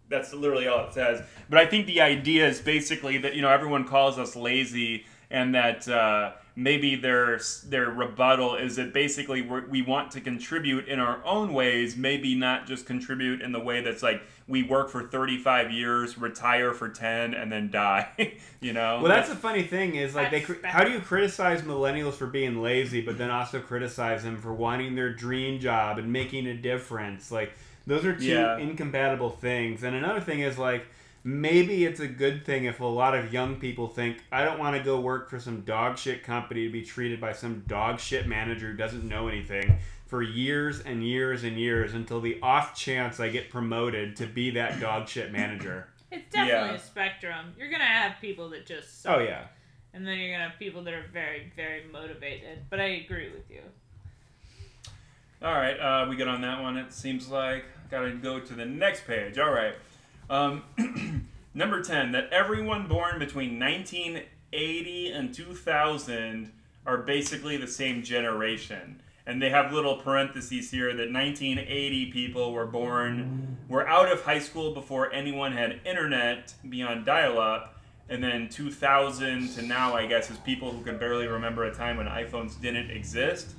Speaker 3: that's literally all it says. But I think the idea is basically that you know everyone calls us lazy, and that uh, maybe their their rebuttal is that basically we're, we want to contribute in our own ways, maybe not just contribute in the way that's like we work for 35 years, retire for 10, and then die. (laughs) you know.
Speaker 1: Well, that's the funny thing is like they.
Speaker 2: That's
Speaker 1: How do you criticize millennials for being lazy, but then also criticize them for wanting their dream job and making a difference? Like those are two
Speaker 3: Yeah.
Speaker 1: incompatible things. And another thing is like maybe it's a good thing if a lot of young people think I don't want to go work for some dog shit company to be treated by some dog shit manager who doesn't know anything for years and years and years until the off chance I get promoted to be that dog shit manager. (laughs)
Speaker 2: It's definitely
Speaker 3: Yeah.
Speaker 2: a spectrum. You're gonna have people that just suck,
Speaker 1: Oh yeah.
Speaker 2: and then you're gonna have people that are very, very motivated. But I agree with you.
Speaker 3: All right, uh, we get on that one. It seems like gotta go to the next page. All right, um, (clears throat) number ten. That everyone born between 1980 and 2000 are basically the same generation, and they have little parentheses here that 1980 people were born were out of high school before anyone had internet beyond dial-up. And then 2000 to now, I guess, is people who can barely remember a time when iPhones didn't exist.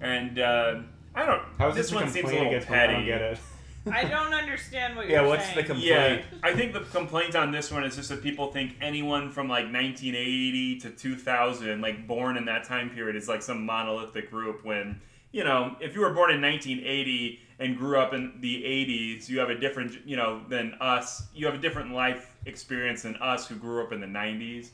Speaker 3: And uh, I don't.
Speaker 1: How's
Speaker 3: this
Speaker 1: this,
Speaker 3: one seems a little
Speaker 1: me? I don't get it. (laughs)
Speaker 2: I don't understand what
Speaker 1: Yeah,
Speaker 2: you're
Speaker 1: what's
Speaker 2: saying.
Speaker 1: the com-
Speaker 3: Yeah,
Speaker 1: Complaint.
Speaker 3: I think the complaint on this one is just that people think anyone from like 1980 to 2000, like born in that time period, is like some monolithic group. When you know, if you were born in 1980 and grew up in the 80s, you have a different, you know, than us. You have a different life experience than us who grew up in the 90s.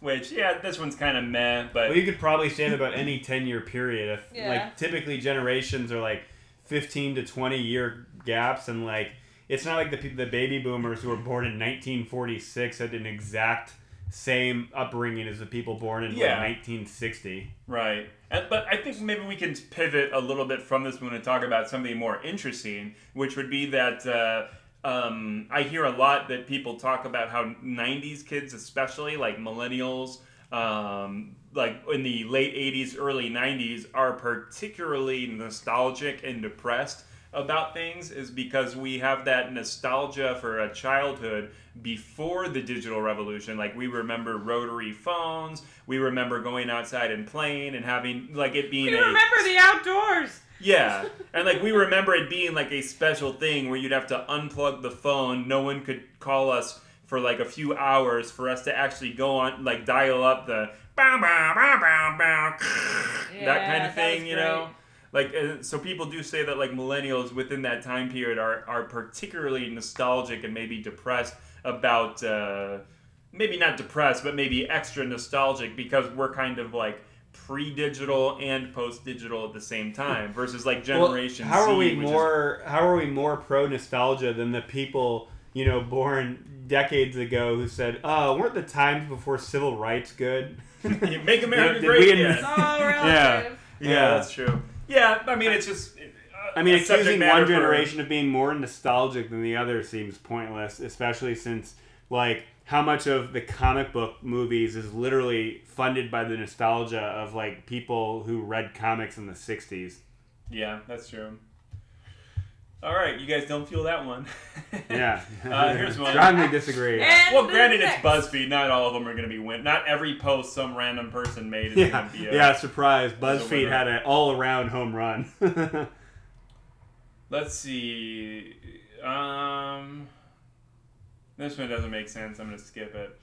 Speaker 3: Which, yeah, this one's kind of meh, but
Speaker 1: Well, you could probably say that about (laughs) any 10 year period. If,
Speaker 2: Yeah.
Speaker 1: Like, typically generations are like 15 to 20 year gaps, and like, it's not like the, the baby boomers who were born in 1946 had an exact same upbringing as the people born in
Speaker 3: Yeah.
Speaker 1: like 1960.
Speaker 3: Right. And, but I think maybe we can pivot a little bit from this one and talk about something more interesting, which would be that uh, um, I hear a lot that people talk about how 90s kids, especially like millennials, um, like in the late 80s, early 90s, are particularly nostalgic and depressed about things is because we have that nostalgia for a childhood before the digital revolution. Like we remember rotary phones we remember going outside and playing and having like it being
Speaker 2: We
Speaker 3: a
Speaker 2: remember the outdoors.
Speaker 3: yeah. (laughs) And like we remember it being like a special thing where you'd have to unplug the phone. No one could call us for like a few hours for us to actually go on like dial up the bow, bow, bow, bow, bow, that kind of thing you know like uh, so people do say that like millennials within that time period are, are particularly nostalgic and maybe depressed about uh, maybe not depressed but maybe extra nostalgic because we're kind of like pre-digital and post-digital at the same time versus like generation
Speaker 1: Well, how are we
Speaker 3: which is-
Speaker 1: more? How are we more pro nostalgia than the people you know born decades ago who said, "Oh, weren't the times before civil rights good?" (laughs)
Speaker 3: make (laughs) America great again.
Speaker 2: It's all (laughs) relative.
Speaker 1: Yeah.
Speaker 3: yeah,
Speaker 1: Yeah.
Speaker 3: that's true yeah i mean it's just uh,
Speaker 1: I mean, accusing one
Speaker 3: for-
Speaker 1: generation of being more nostalgic than the other seems pointless, especially since, like, how much of the comic book movies is literally funded by the nostalgia of, like, people who read comics in the 60s.
Speaker 3: yeah that's true all right you guys don't feel that one
Speaker 1: Yeah. (laughs)
Speaker 3: Uh, here's one.
Speaker 1: Strongly disagree.
Speaker 2: And
Speaker 3: well,
Speaker 2: the
Speaker 3: granted, it's. BuzzFeed. Not all of them are going to be win. Not every post some random person made is
Speaker 1: Yeah,
Speaker 3: going to be. A,
Speaker 1: yeah, surprise. BuzzFeed
Speaker 3: winner.
Speaker 1: had an all around home run. (laughs)
Speaker 3: Let's see. Um, this one doesn't make sense. I'm going to skip it.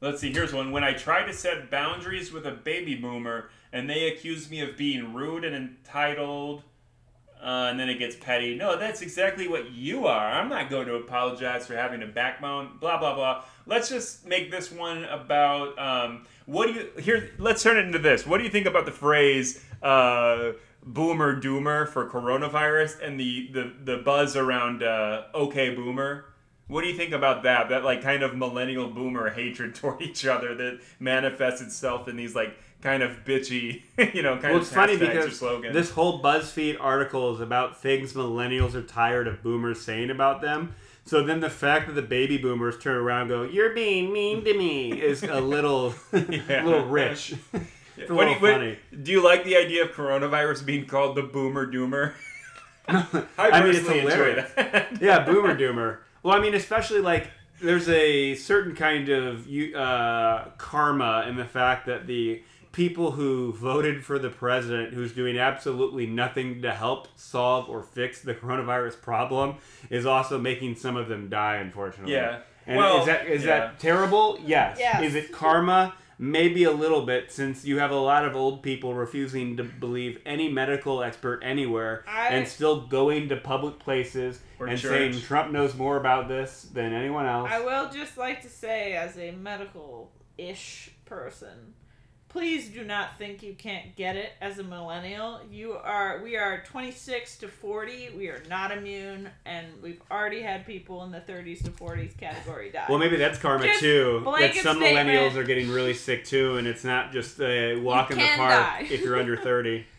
Speaker 3: Let's see. Here's one. When I try to set boundaries with a baby boomer, and they accuse me of being rude and entitled. Uh, and then it gets petty. No, that's exactly what you are. I'm not going to apologize for having a backbone. Blah blah blah. Let's just make this one about um, what do you here? Let's turn it into this. What do you think about the phrase uh, "boomer doomer" for coronavirus and the the, the buzz around uh, "okay boomer"? What do you think about that? That like kind of millennial boomer hatred (laughs) toward each other that manifests itself in these like kind of bitchy, (laughs) you know, kind
Speaker 1: well,
Speaker 3: of
Speaker 1: it's funny
Speaker 3: hashtags or
Speaker 1: because this whole BuzzFeed article is about things millennials are tired of boomers saying about them. So then the fact that the baby boomers turn around and go, "You're being mean to me," is a little, (laughs) (laughs)
Speaker 3: Yeah.
Speaker 1: a little rich. It's a
Speaker 3: What do,
Speaker 1: little
Speaker 3: you, what-
Speaker 1: funny.
Speaker 3: do you like the idea of coronavirus being called the boomer doomer? I,
Speaker 1: I mean, it's hilarious. yeah, boomer doomer. Well, I mean, especially like there's a certain kind of uh, karma in the fact that the people who voted for the president who's doing absolutely nothing to help solve or fix the coronavirus problem is also making some of them die, unfortunately.
Speaker 3: Yeah.
Speaker 1: And
Speaker 3: Well,
Speaker 1: is that is
Speaker 3: yeah.
Speaker 1: that terrible? Yes.
Speaker 2: Yes.
Speaker 1: Is it karma? Maybe a little bit, since you have a lot of old people refusing to believe any medical expert anywhere
Speaker 2: I-
Speaker 1: and still going to public places and
Speaker 3: church.
Speaker 1: saying Trump knows more about this than anyone else.
Speaker 2: I will just like to say, as a medical ish person, please do not think you can't get it as a millennial. You are, we are 26 to 40. We are not immune, and we've already had people in the 30s to 40s category die.
Speaker 1: Well, maybe that's karma
Speaker 2: Just
Speaker 1: too. That some
Speaker 2: statement.
Speaker 1: millennials are getting really sick too, and it's not just a walk in the park
Speaker 2: die.
Speaker 1: if you're under thirty. (laughs)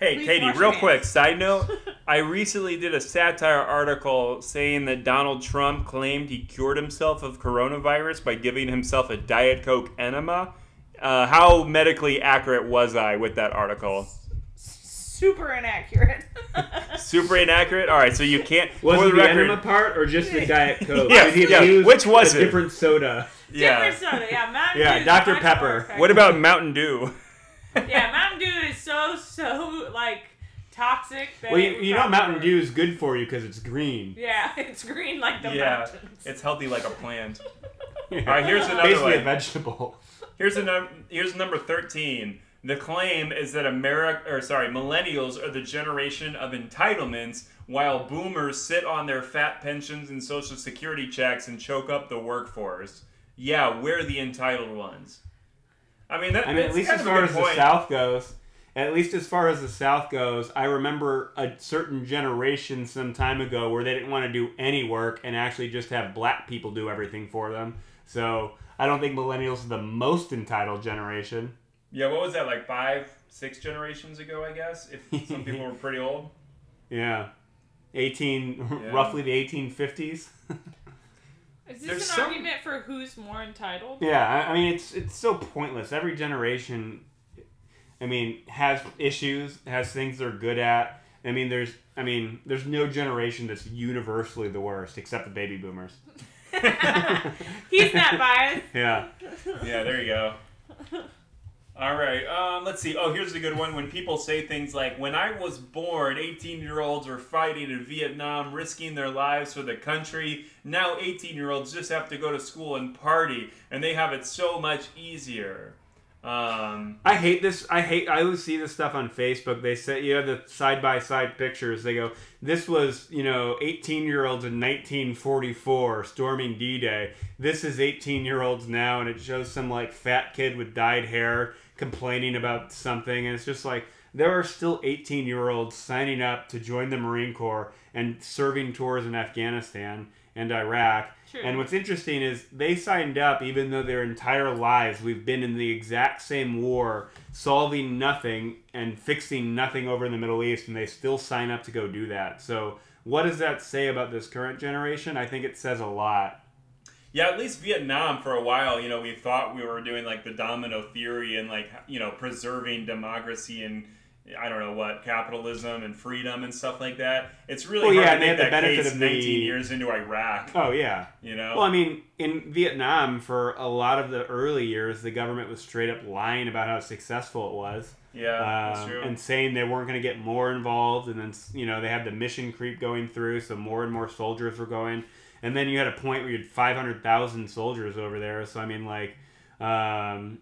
Speaker 3: Hey,
Speaker 2: Please
Speaker 3: Katie, real quick, side note. (laughs) I recently did a satire article saying that Donald Trump claimed he cured himself of coronavirus by giving himself a Diet Coke enema. Uh, how medically accurate was I with that article?
Speaker 2: Super inaccurate. (laughs)
Speaker 3: Super inaccurate? Alright, so you can't.
Speaker 1: Was it
Speaker 3: the
Speaker 1: the
Speaker 3: record,
Speaker 1: enema part or just the Diet (laughs) Coke?
Speaker 3: Yeah,
Speaker 1: Did he
Speaker 3: yeah,
Speaker 1: use
Speaker 3: which was
Speaker 1: a
Speaker 3: it?
Speaker 1: different soda?
Speaker 3: Yeah.
Speaker 2: Different soda, yeah. Mountain (laughs)
Speaker 1: Yeah,
Speaker 2: Dew is
Speaker 1: Dr. Pepper.
Speaker 3: What about Mountain Dew?
Speaker 2: Yeah, Mountain Dew is so so like toxic. That
Speaker 1: Well, you, you know Mountain Dew is good for you because it's green.
Speaker 2: Yeah, it's green like the
Speaker 3: yeah,
Speaker 2: mountains.
Speaker 3: it's healthy like a plant.
Speaker 1: Yeah.
Speaker 3: right, here's another
Speaker 1: Basically
Speaker 3: one.
Speaker 1: a vegetable.
Speaker 3: Here's a num- here's number thirteen. The claim is that America, or sorry, millennials are the generation of entitlements, while boomers sit on their fat pensions and social security checks and choke up the workforce. Yeah, we're the entitled ones. I mean, that,
Speaker 1: I mean, at least as far as
Speaker 3: point.
Speaker 1: the South goes, at least as far as the South goes, I remember a certain generation some time ago where they didn't want to do any work and actually just have black people do everything for them. So I don't think millennials are the most entitled generation.
Speaker 3: Yeah, what was that like five, six generations ago? I guess if some people were pretty old. (laughs)
Speaker 1: Yeah. 18,
Speaker 3: Yeah.
Speaker 1: roughly the 1850s.
Speaker 2: Is
Speaker 3: There's
Speaker 2: this an
Speaker 3: some-
Speaker 2: argument for who's more entitled?
Speaker 1: Yeah, I, I mean it's it's so pointless. Every generation, I mean, has issues, has things they're good at. I mean, there's I mean, there's no generation that's universally the worst except the baby boomers. (laughs) (laughs)
Speaker 2: He's not biased.
Speaker 1: Yeah,
Speaker 3: Yeah, there you go. All right, um, let's see. Oh, here's a good one. When people say things like, when I was born, 18 year olds were fighting in Vietnam, risking their lives for the country. Now 18 year olds just have to go to school and party, and they have it so much easier. Um,
Speaker 1: I hate this. I hate. I always see this stuff on Facebook. They say you have the side by side pictures. They go, "This was you know 18 year olds in 1944 storming D Day. This is 18 year olds now," and it shows some like fat kid with dyed hair complaining about something, and it's just like there are still 18 year olds signing up to join the Marine Corps and serving tours in Afghanistan and Iraq.
Speaker 2: True.
Speaker 1: And what's interesting is they signed up even though their entire lives we've been in the exact same war, solving nothing and fixing nothing over in the Middle East, and they still sign up to go do that. So, what does that say about this current generation? I think it says a lot.
Speaker 3: yeah, at least Vietnam for a while, you know, we thought we were doing like the domino theory and like, you know, preserving democracy and I don't know what capitalism and freedom and stuff like that. It's really
Speaker 1: Well,
Speaker 3: hard
Speaker 1: yeah,
Speaker 3: to
Speaker 1: and they had the benefit of the-
Speaker 3: 19 years into Iraq.
Speaker 1: Oh, yeah.
Speaker 3: You know,
Speaker 1: Well, I mean, in Vietnam, for a lot of the early years, the government was straight up lying about how successful it was.
Speaker 3: yeah, that's
Speaker 1: um,
Speaker 3: true.
Speaker 1: and saying they weren't going to get more involved and then you know they had the mission creep going through so more and more soldiers were going and then you had a point where you had 500000 soldiers over there so i mean like um,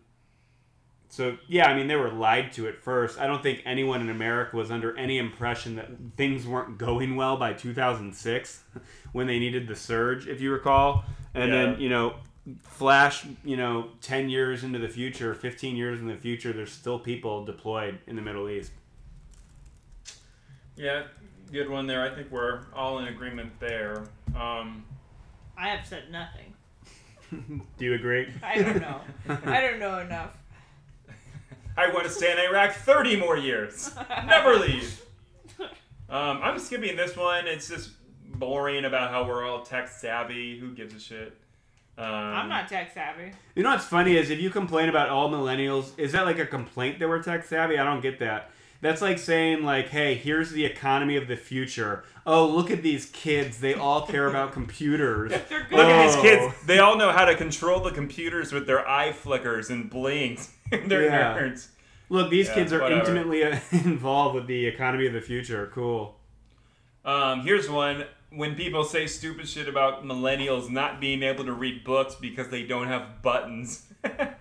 Speaker 1: so yeah i mean they were lied to at first i don't think anyone in america was under any impression that things weren't going well by 2006 (laughs) when they needed the surge if you recall and
Speaker 3: Yeah.
Speaker 1: then you know flash you know 10 years into the future 15 years in the future there's still people deployed in the middle east
Speaker 3: yeah, good one there. I think we're all in agreement there. Um,
Speaker 2: I have said nothing. (laughs)
Speaker 1: do you agree
Speaker 2: I don't know. I don't know enough.
Speaker 3: I want to stay in Iraq 30 more years. Never (laughs) leave. Um, I'm skipping this one. It's just boring about how we're all tech savvy. Who gives a shit? Um,
Speaker 2: I'm not tech savvy.
Speaker 1: you know what's funny is if you complain about all millennials is that like a complaint that we're tech savvy i don't get that That's like saying like, "Hey, here's the economy of the future. Oh, look at these kids. They all care about (laughs) computers.
Speaker 2: They're good.
Speaker 3: Look at these
Speaker 1: Oh.
Speaker 3: kids. They all know how to control the computers with their eye flickers and blinks. (laughs) They're
Speaker 1: Yeah.
Speaker 3: nerds.
Speaker 1: Look, these
Speaker 3: Yeah,
Speaker 1: kids are
Speaker 3: whatever.
Speaker 1: intimately uh, (laughs) involved with the economy of the future. Cool.
Speaker 3: Um, here's one. When people say stupid shit about millennials not being able to read books because they don't have buttons.
Speaker 2: Yeah,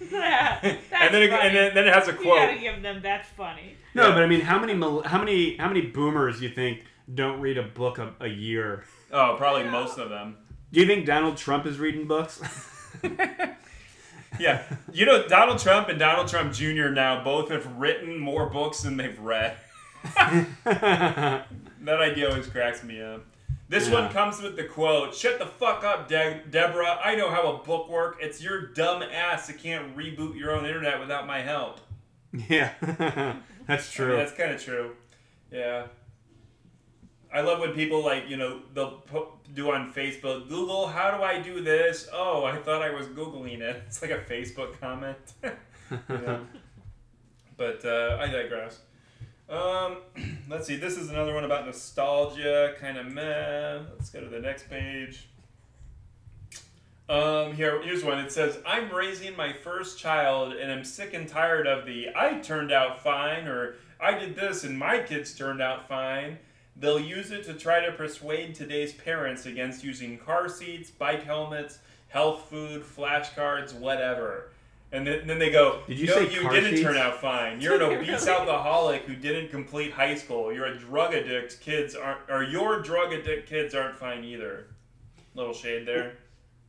Speaker 2: (laughs) that's
Speaker 3: and then it, and then, then it has a quote.
Speaker 2: you gotta
Speaker 3: quote.
Speaker 2: give them that's funny.
Speaker 1: No,
Speaker 3: Yeah.
Speaker 1: but I mean, how many how many how many boomers you think don't read a book a, a year?
Speaker 3: Oh, probably most of them.
Speaker 1: Do you think Donald Trump is reading books?
Speaker 3: Yeah. You know, Donald Trump and Donald Trump Jr. now both have written more books than they've read. (laughs) That idea always cracks me up. This
Speaker 1: Yeah.
Speaker 3: one comes with the quote Shut the fuck up, De- Deborah. I know how a book work. It's your dumb ass that can't reboot your own internet without my help.
Speaker 1: yeah, (laughs) that's
Speaker 3: I
Speaker 1: true.
Speaker 3: mean, that's kind of true. Yeah. I love when people like you know they'll put, do on Facebook Google how do I do this? Oh, I thought I was googling it. (laughs) It's like a Facebook comment. (laughs) Yeah. (laughs) But uh, I digress. Um, (clears throat) let's see. This is another one about nostalgia, kind of meh. Let's go to the next page. Um, here, here's one. It says, "I'm raising my first child, and I'm sick and tired of the I turned out fine or I did this and my kids turned out fine." They'll use it to try to persuade today's parents against using car seats, bike helmets, health food, flashcards, whatever. And then, then they go,
Speaker 1: Did you
Speaker 3: no,
Speaker 1: say
Speaker 3: you
Speaker 1: car
Speaker 3: didn't
Speaker 1: seats?"
Speaker 3: turn out fine. You're an (laughs) obese
Speaker 2: Really?
Speaker 3: alcoholic who didn't complete high school. You're a drug addict. Kids aren't, or your drug addict kids aren't fine either. Little shade there.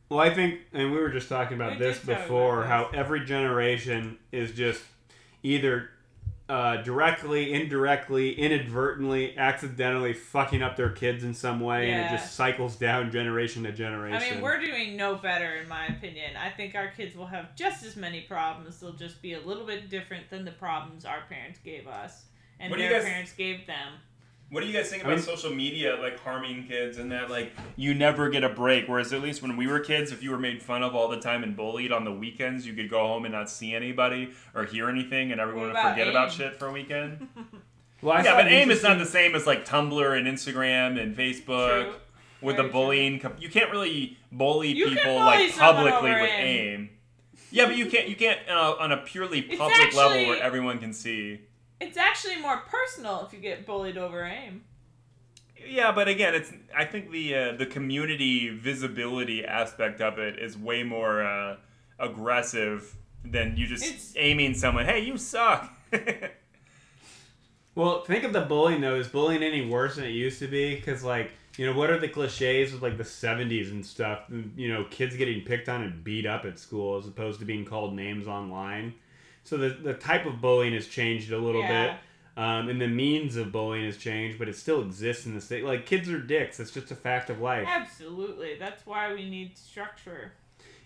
Speaker 1: Well, I think, and we were just talking about
Speaker 2: We
Speaker 1: this
Speaker 2: did talk about
Speaker 1: before,
Speaker 2: this.
Speaker 1: how every generation is just either uh, directly, indirectly, inadvertently, accidentally fucking up their kids in some way, and it just cycles down generation to generation.
Speaker 2: I mean, we're doing no better, in my opinion. I think our kids will have just as many problems. They'll just be a little bit different than the problems our parents gave us and
Speaker 3: What
Speaker 2: their
Speaker 3: guys-
Speaker 2: parents gave them.
Speaker 3: What do you guys think
Speaker 1: I
Speaker 3: about
Speaker 1: mean-
Speaker 3: social media, like harming kids and that, like, you never get a break? Whereas at least when we were kids, if you were made fun of all the time and bullied on the weekends, you could go home and not see anybody or hear anything, and everyone would
Speaker 2: about
Speaker 3: forget about shit for a weekend. (laughs)
Speaker 1: well, I
Speaker 3: yeah, but AIM is not the same as like Tumblr and Instagram and Facebook.
Speaker 2: True.
Speaker 3: with the bullying. com- You can't really bully
Speaker 2: You
Speaker 3: people
Speaker 2: bully
Speaker 3: like publicly with
Speaker 2: AIM.
Speaker 3: AIM. Yeah, but you can't. You can't uh, on a purely
Speaker 2: It's
Speaker 3: public level where everyone can see.
Speaker 2: It's actually more personal if you get bullied over AIM.
Speaker 3: Yeah, but again, it's. I think the uh, the community visibility aspect of it is way more uh, aggressive than you just
Speaker 2: It's-
Speaker 3: aiming someone. Hey, you suck. (laughs)
Speaker 1: Well, think of the bullying though. Is bullying any worse than it used to be? Because like, you know, what are the cliches of like the '70s and stuff? You know, kids getting picked on and beat up at school as opposed to being called names online. So the the type of bullying has changed a little
Speaker 2: Yeah.
Speaker 1: bit. Um, and the means of bullying has changed, but it still exists in the state. Like kids are dicks. It's just a fact of life.
Speaker 2: Absolutely. That's why we need structure.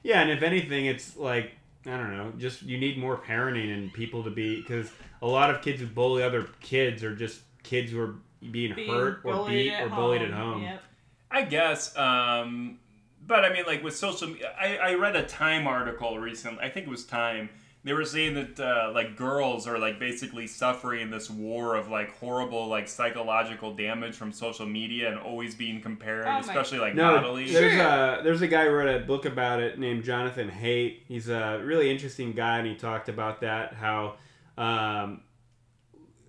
Speaker 1: Yeah, and if anything, it's like I don't know, just you need more parenting and people to be because a lot of kids who bully other kids are just kids who are being,
Speaker 2: Being
Speaker 1: hurt or beat
Speaker 2: at
Speaker 1: or bullied at home.
Speaker 2: Yep.
Speaker 3: I guess. Um, but I mean, like with social media, I, I read a Time article recently. I think it was Time. They were saying that uh, like girls are like basically suffering this war of like horrible like psychological damage from social media and always being compared,
Speaker 2: Oh my-
Speaker 3: especially like
Speaker 1: No,
Speaker 3: bodily.
Speaker 1: there's
Speaker 2: Sure.
Speaker 1: a there's a guy who wrote a book about it named Jonathan Haidt. He's a really interesting guy, and he talked about that how um,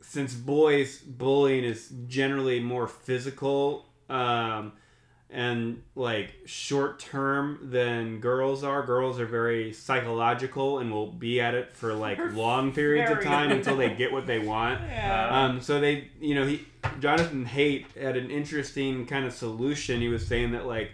Speaker 1: since boys bullying is generally more physical um, and like short term than girls are. Girls are very psychological and will be at it for like
Speaker 2: They're
Speaker 1: long periods of time until they (laughs) get what they want.
Speaker 2: Yeah.
Speaker 1: Um, so they, you know, he Jonathan Haidt had an interesting kind of solution. He was saying that like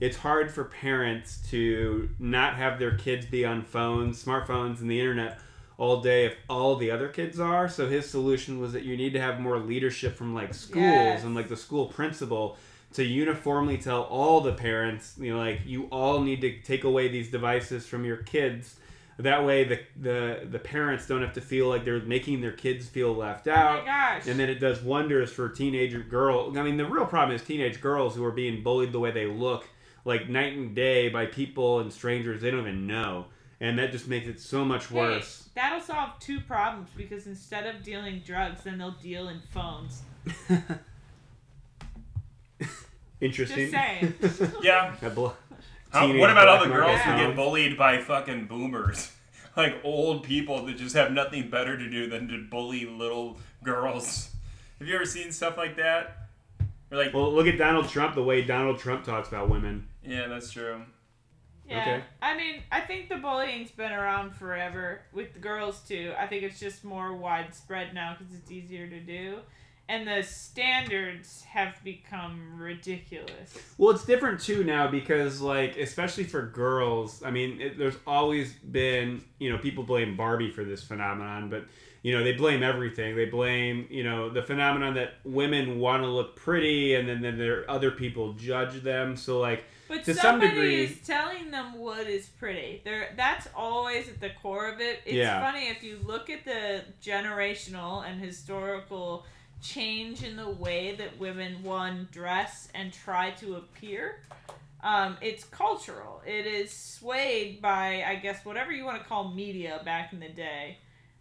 Speaker 1: it's hard for parents to not have their kids be on phones, smartphones, and the internet all day if all the other kids are. So his solution was that you need to have more leadership from like schools
Speaker 2: Yes.
Speaker 1: and like the school principal to uniformly tell all the parents, you know, like you all need to take away these devices from your kids. That way, the the the parents don't have to feel like they're making their kids feel left
Speaker 2: oh
Speaker 1: out.
Speaker 2: my gosh.
Speaker 1: And then it does wonders for teenager girls. I mean, the real problem is teenage girls who are being bullied the way they look, like night and day by people and strangers they don't even know. and that just makes it so much
Speaker 2: Hey,
Speaker 1: worse.
Speaker 2: that'll solve two problems because instead of dealing drugs, then they'll deal in phones. (laughs)
Speaker 1: Interesting.
Speaker 2: Just saying. (laughs)
Speaker 3: Yeah.
Speaker 1: A bl-
Speaker 3: How, what about all the girls who get bullied by fucking boomers? (laughs) Like old people that just have nothing better to do than to bully little girls. Have you ever seen stuff like that? Or like,
Speaker 1: Well, look at Donald Trump. The way Donald Trump talks about women.
Speaker 3: yeah, that's true.
Speaker 2: Yeah.
Speaker 1: Okay.
Speaker 2: I mean, I think the bullying's been around forever with the girls too. I think it's just more widespread now because it's easier to do. And the standards have become ridiculous.
Speaker 1: Well, it's different too now because, like, especially for girls. I mean, it, there's always been, you know, people blame Barbie for this phenomenon, but you know, they blame everything. They blame, you know, the phenomenon that women want to look pretty, and then then there other people judge them. So, like,
Speaker 2: But
Speaker 1: To some degree-
Speaker 2: is telling them what is pretty. There, that's always at the core of it. It's
Speaker 1: Yeah.
Speaker 2: funny if you look at the generational and historical change in the way that women one dress and try to appear. Um, it's cultural. It is swayed by, I guess, whatever you want to call media back in the day,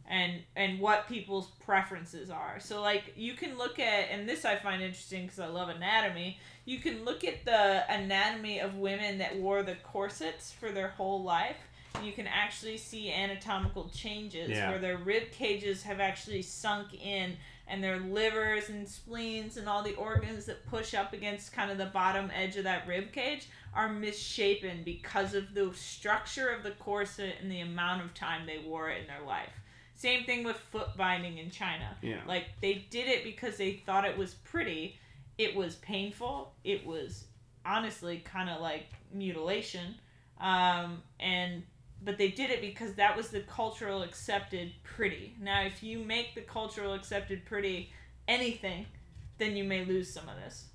Speaker 2: and and what people's preferences are. So like you can look at, and this I find interesting because I love anatomy you can look at the anatomy of women that wore the corsets for their whole life you can actually see anatomical changes
Speaker 1: Yeah.
Speaker 2: where their rib cages have actually sunk in and their livers and spleens and all the organs that push up against kind of the bottom edge of that rib cage are misshapen because of the structure of the corset and the amount of time they wore it in their life same thing with foot binding in china
Speaker 1: yeah.
Speaker 2: like they did it because they thought it was pretty. It was painful. It was honestly kind of like mutilation. Um, and but they did it because that was the cultural accepted pretty. Now, if you make the cultural accepted pretty anything, then you may lose some of this.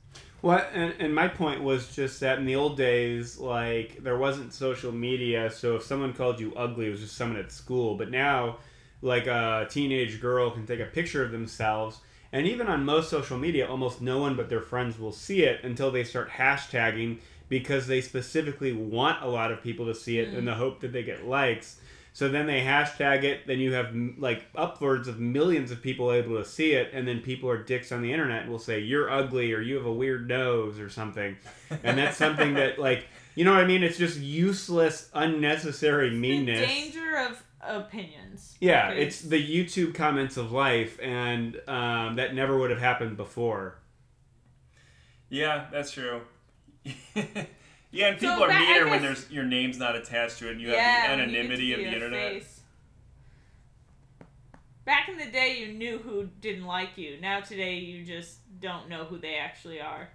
Speaker 1: Well, and, and my point was just that in the old days, like there wasn't social media, so if someone called you ugly, it was just someone at school. But now, like a teenage girl can take a picture of themselves, and even on most social media, almost no one but their friends will see it until they start hashtagging because they specifically want a lot of people to see it in the hope that they get likes. So then they hashtag it, then you have like upwards of millions of people able to see it, and then people are dicks on the internet and will say, You're ugly or you have a weird nose or something. And that's something that, like, you know what I mean? It's just useless, unnecessary meanness.
Speaker 2: The danger of opinions.
Speaker 1: Yeah,
Speaker 2: because-
Speaker 1: it's the YouTube comments of life, and um, that never would have happened before.
Speaker 3: Yeah, that's true. (laughs) yeah, and
Speaker 2: So
Speaker 3: people are
Speaker 2: that- I
Speaker 3: meaner when there's your name's not attached to it, and you
Speaker 2: Yeah,
Speaker 3: have the
Speaker 2: you get to
Speaker 3: anonymity of the internet.
Speaker 2: face. Back in the day, you knew who didn't like you. Now today, you just don't know who they actually are.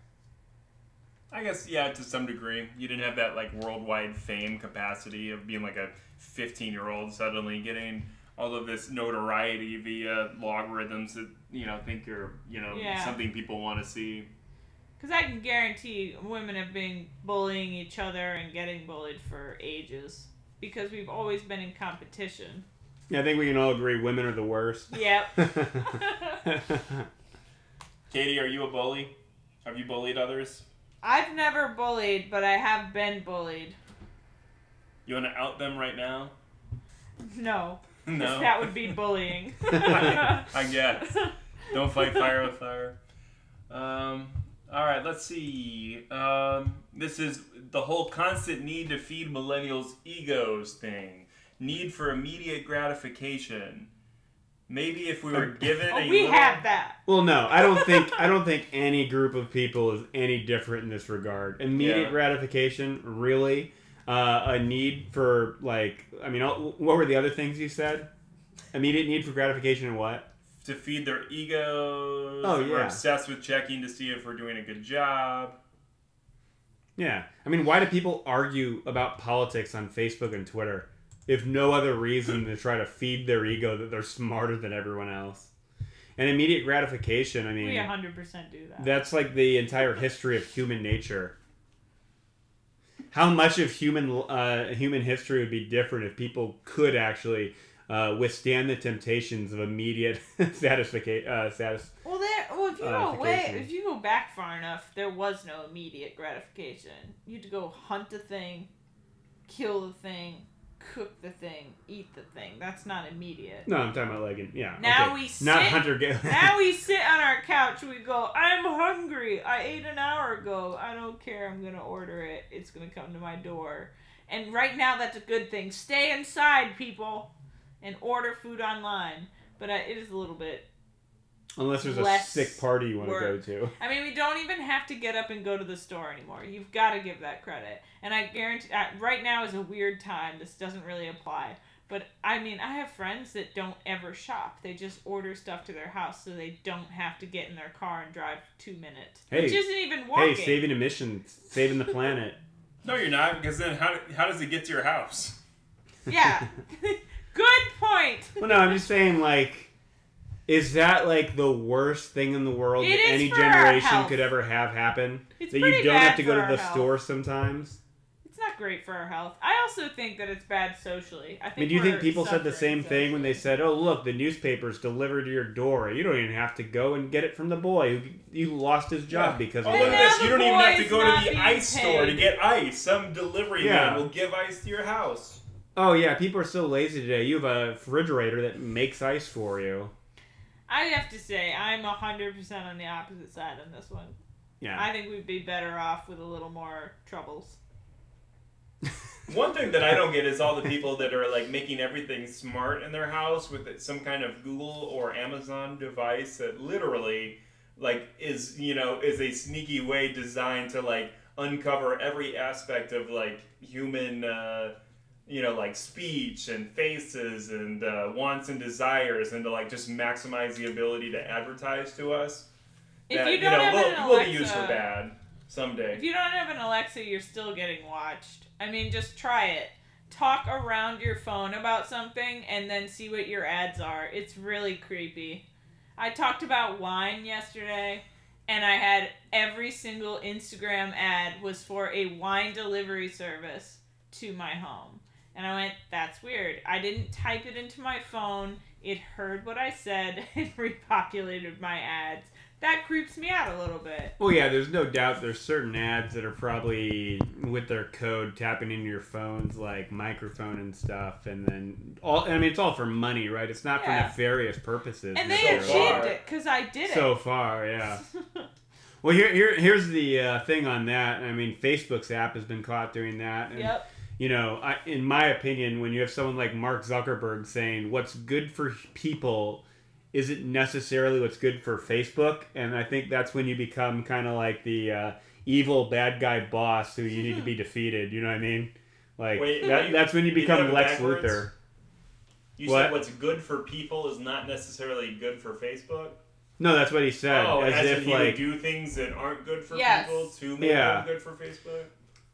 Speaker 3: I guess yeah, to some degree, you didn't have that like worldwide fame capacity of being like a 15 year old suddenly getting all of this notoriety via logarithms that you know think you're you know
Speaker 2: Yeah.
Speaker 3: something people want to see.
Speaker 2: Because I can guarantee women have been bullying each other and getting bullied for ages. Because we've always been in competition.
Speaker 1: Yeah, I think we can all agree women are the worst.
Speaker 2: Yep. (laughs)
Speaker 3: Katie, are you a bully? Have you bullied others?
Speaker 2: I've never bullied, but I have been bullied.
Speaker 3: You want to out them right now?
Speaker 2: No. 'cause (laughs)
Speaker 3: No.
Speaker 2: That would be bullying. (laughs)
Speaker 3: I guess. Don't fight fire with fire. Um, all right, let's see. Um, this is the whole constant need to feed millennials' egos thing. Need for immediate gratification. Maybe if we were given
Speaker 2: Oh,
Speaker 3: a
Speaker 2: we
Speaker 3: little-
Speaker 2: have that.
Speaker 1: Well, no, I don't think I don't think any group of people is any different in this regard. Immediate
Speaker 3: Yeah.
Speaker 1: gratification, really, uh, a need for like, I mean, uh, what were the other things you said? Immediate need for gratification and what?
Speaker 3: To feed their egos.
Speaker 1: Oh,
Speaker 3: We're obsessed with checking to see if we're doing a good job.
Speaker 1: Yeah, I mean, why do people argue about politics on Facebook and Twitter if no other reason to try to feed their ego that they're smarter than everyone else? And immediate gratification, I mean,
Speaker 2: We 100% do that.
Speaker 1: That's like the entire history of human nature. How much of human uh, human history would be different if people could actually uh, withstand the temptations of immediate (laughs) satisfaction? Uh, satis-
Speaker 2: Well, there. Well, if you
Speaker 1: Uh,
Speaker 2: go way,
Speaker 1: vacation.
Speaker 2: if you go back far enough, there was no immediate gratification. You had to go hunt a thing, kill the thing, cook the thing, eat the thing. That's not immediate.
Speaker 1: No, I'm talking about like, in- yeah.
Speaker 2: Now
Speaker 1: okay.
Speaker 2: we
Speaker 1: Not hunter (laughs)
Speaker 2: now we sit on our couch. We go. I'm hungry. I ate an hour ago. I don't care. I'm gonna order it. It's gonna come to my door. And right now, that's a good thing. Stay inside, people, and order food online. But uh, it is a little bit.
Speaker 1: Unless there's a sick party you want to go to.
Speaker 2: I mean, we don't even have to get up and go to the store anymore. You've got to give that credit. And I guarantee, uh, right now is a weird time. This doesn't really apply. But I mean, I have friends that don't ever shop. They just order stuff to their house so they don't have to get in their car and drive two minutes.
Speaker 1: Hey.
Speaker 2: which isn't even walking.
Speaker 1: Hey, saving emissions, saving the planet. (laughs)
Speaker 3: No, you're not, because then how, how does it get to your house?
Speaker 2: Yeah. (laughs) (laughs) Good point.
Speaker 1: well, no, I'm just saying, like, is that like the worst thing in the world
Speaker 2: It
Speaker 1: that
Speaker 2: is
Speaker 1: any
Speaker 2: for our
Speaker 1: generation
Speaker 2: health.
Speaker 1: could ever have happen?
Speaker 2: It's
Speaker 1: that
Speaker 2: pretty
Speaker 1: you don't
Speaker 2: bad
Speaker 1: have to go
Speaker 2: for
Speaker 1: to
Speaker 2: our
Speaker 1: the
Speaker 2: health.
Speaker 1: store sometimes.
Speaker 2: It's not great for our health. I also think that it's bad socially. I think
Speaker 1: I mean, do you think
Speaker 2: we're
Speaker 1: people said the
Speaker 2: suffering
Speaker 1: same thing when they
Speaker 2: socially.
Speaker 1: said, "Oh, look, the newspaper's delivered to your door. You don't even have to go and get it from the boy who you lost his job
Speaker 3: Yeah.
Speaker 1: because of
Speaker 2: And
Speaker 3: look
Speaker 1: that."
Speaker 3: this.
Speaker 2: now
Speaker 3: You
Speaker 2: the
Speaker 3: don't even have to
Speaker 2: boy's
Speaker 3: go
Speaker 2: not
Speaker 3: to the
Speaker 2: being
Speaker 3: ice store to
Speaker 2: paid.
Speaker 3: get ice. Some delivery
Speaker 1: Yeah.
Speaker 3: man will give ice to your house.
Speaker 1: Oh yeah, people are so lazy today. You have a refrigerator that makes ice for you.
Speaker 2: I have to say, I'm 100% on the opposite side on this one.
Speaker 1: Yeah.
Speaker 2: I think we'd be better off with a little more troubles. (laughs)
Speaker 3: One thing that I don't get is all the people that are like making everything smart in their house with some kind of Google or Amazon device that literally like is you know is a sneaky way designed to like uncover every aspect of like human uh, you know like speech and faces and uh, wants and desires and to like just maximize the ability to advertise to us
Speaker 2: If
Speaker 3: that
Speaker 2: you don't have
Speaker 3: will,
Speaker 2: an
Speaker 3: will be used for
Speaker 2: Alexa-
Speaker 3: bad someday
Speaker 2: If you don't have an Alexa, you're still getting watched. I mean, just try it. Talk around your phone about something and then see what your ads are. It's really creepy. I talked about wine yesterday and I had every single Instagram ad was for a wine delivery service to my home. And I went, that's weird. I didn't type it into my phone. It heard what I said (laughs) and repopulated my ads. That creeps me out a little bit.
Speaker 1: Well, yeah, there's no doubt there's certain ads that are probably with their code tapping into your phones, like microphone and stuff, and then all. I mean, it's all for money, right? It's not
Speaker 2: Yeah.
Speaker 1: for nefarious purposes.
Speaker 2: And they
Speaker 3: So
Speaker 2: achieved
Speaker 3: far.
Speaker 2: it because I did it.
Speaker 1: So far, yeah. (laughs) Well, here, here, here's the uh, thing on that. I mean, Facebook's app has been caught doing that. And,
Speaker 2: yep.
Speaker 1: You know, I, in my opinion, when you have someone like Mark Zuckerberg saying what's good for people isn't necessarily what's good for Facebook, and I think that's when you become kind of like the uh, evil bad guy boss who you need to be (laughs) defeated. You know what I mean? Like
Speaker 3: Wait,
Speaker 1: that,
Speaker 3: you-
Speaker 1: that's when you
Speaker 3: you
Speaker 1: become
Speaker 3: have it
Speaker 1: Lex
Speaker 3: backwards?
Speaker 1: Luthor.
Speaker 3: You
Speaker 1: What?
Speaker 3: said what's good for people is not necessarily good for Facebook.
Speaker 1: No, that's what he said.
Speaker 3: oh,
Speaker 1: as,
Speaker 3: as,
Speaker 1: if
Speaker 3: in he would
Speaker 1: like,
Speaker 3: do things that aren't good for
Speaker 2: Yes.
Speaker 3: people to make
Speaker 1: Yeah.
Speaker 3: them good for Facebook.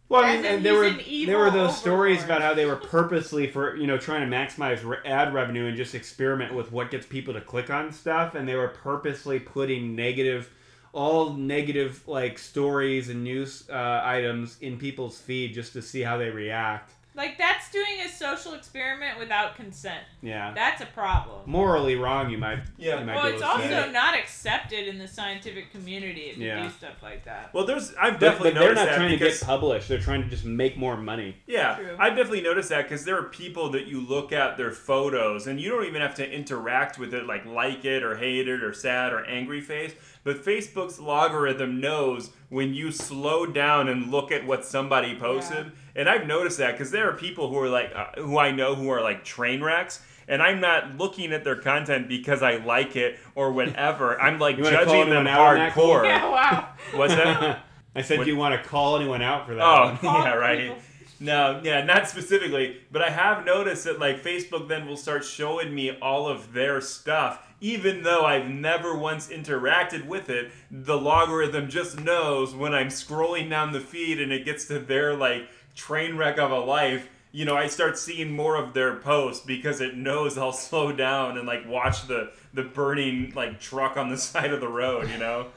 Speaker 1: Well, I mean, and there were there were those stories
Speaker 2: overlord.
Speaker 1: about how they were purposely for you know trying to maximize re- ad revenue and just experiment with what gets people to click on stuff, and they were purposely putting negative, all negative like stories and news uh, items in people's feed just to see how they react.
Speaker 2: Like that's doing a social experiment without consent.
Speaker 1: Yeah,
Speaker 2: That's a problem.
Speaker 1: morally wrong. You might.
Speaker 3: Yeah.
Speaker 1: You might
Speaker 2: Well, it's also
Speaker 1: say.
Speaker 2: not accepted in the scientific community if you do stuff like that.
Speaker 3: Well, there's I've
Speaker 1: But,
Speaker 3: definitely
Speaker 1: but they're not trying to get published. They're trying to just make more money.
Speaker 3: yeah,
Speaker 2: True.
Speaker 3: I've definitely noticed that because there are people that you look at their photos and you don't even have to interact with it, like like it or hate it or sad or angry face. But Facebook's logarithm knows when you slow down and look at what somebody posted. And I've noticed that because there are people who are like, uh, who I know who are like train wrecks. And I'm not looking at their content because I like it or whatever. (laughs) I'm like
Speaker 1: You wanna call
Speaker 3: judging them
Speaker 1: anyone out on that, Cole?
Speaker 3: hardcore.
Speaker 2: Yeah, wow. (laughs)
Speaker 3: What's that? (laughs)
Speaker 1: I said,
Speaker 3: What-
Speaker 1: do you want to call anyone out for that?
Speaker 3: Oh,
Speaker 1: one?
Speaker 3: Yeah, right.
Speaker 2: people.
Speaker 3: No, yeah, not specifically, but I have noticed that like Facebook then will start showing me all of their stuff, even though I've never once interacted with it. The logarithm just knows when I'm scrolling down the feed and it gets to their like train wreck of a life. You know, I start seeing more of their posts because it knows I'll (laughs) slow down and like watch the the burning like truck on the (laughs) side of the road. You know.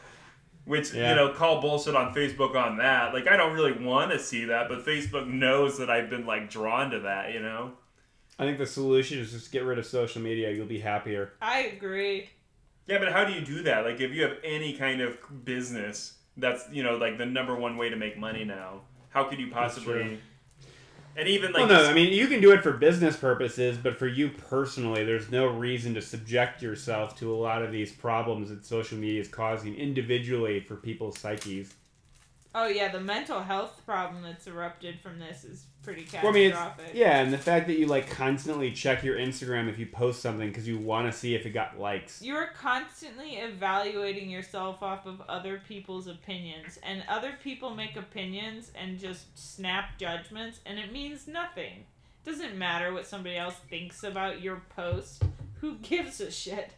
Speaker 3: Which
Speaker 1: Yeah.
Speaker 3: you know, call bullshit on Facebook on that. Like, I don't really want to see that, but Facebook knows that I've been like drawn to that. You know.
Speaker 1: I think the solution is just get rid of social media. You'll be happier.
Speaker 2: I agree.
Speaker 3: Yeah, but how do you do that? Like, if you have any kind of business, that's you know like the number one way to make money now. How could you possibly? And even like
Speaker 1: well, no, I mean you can do it for business purposes, but for you personally, there's no reason to subject yourself to a lot of these problems that social media is causing individually for people's psyches.
Speaker 2: Oh yeah, the mental health problem that's erupted from this is pretty
Speaker 1: Well, I mean,
Speaker 2: catastrophic.
Speaker 1: yeah, and the fact that you like constantly check your Instagram if you post something because you want to see if it got likes.
Speaker 2: You're constantly evaluating yourself off of other people's opinions, and other people make opinions and just snap judgments, and it means nothing. Doesn't matter what somebody else thinks about your post. Who gives a shit?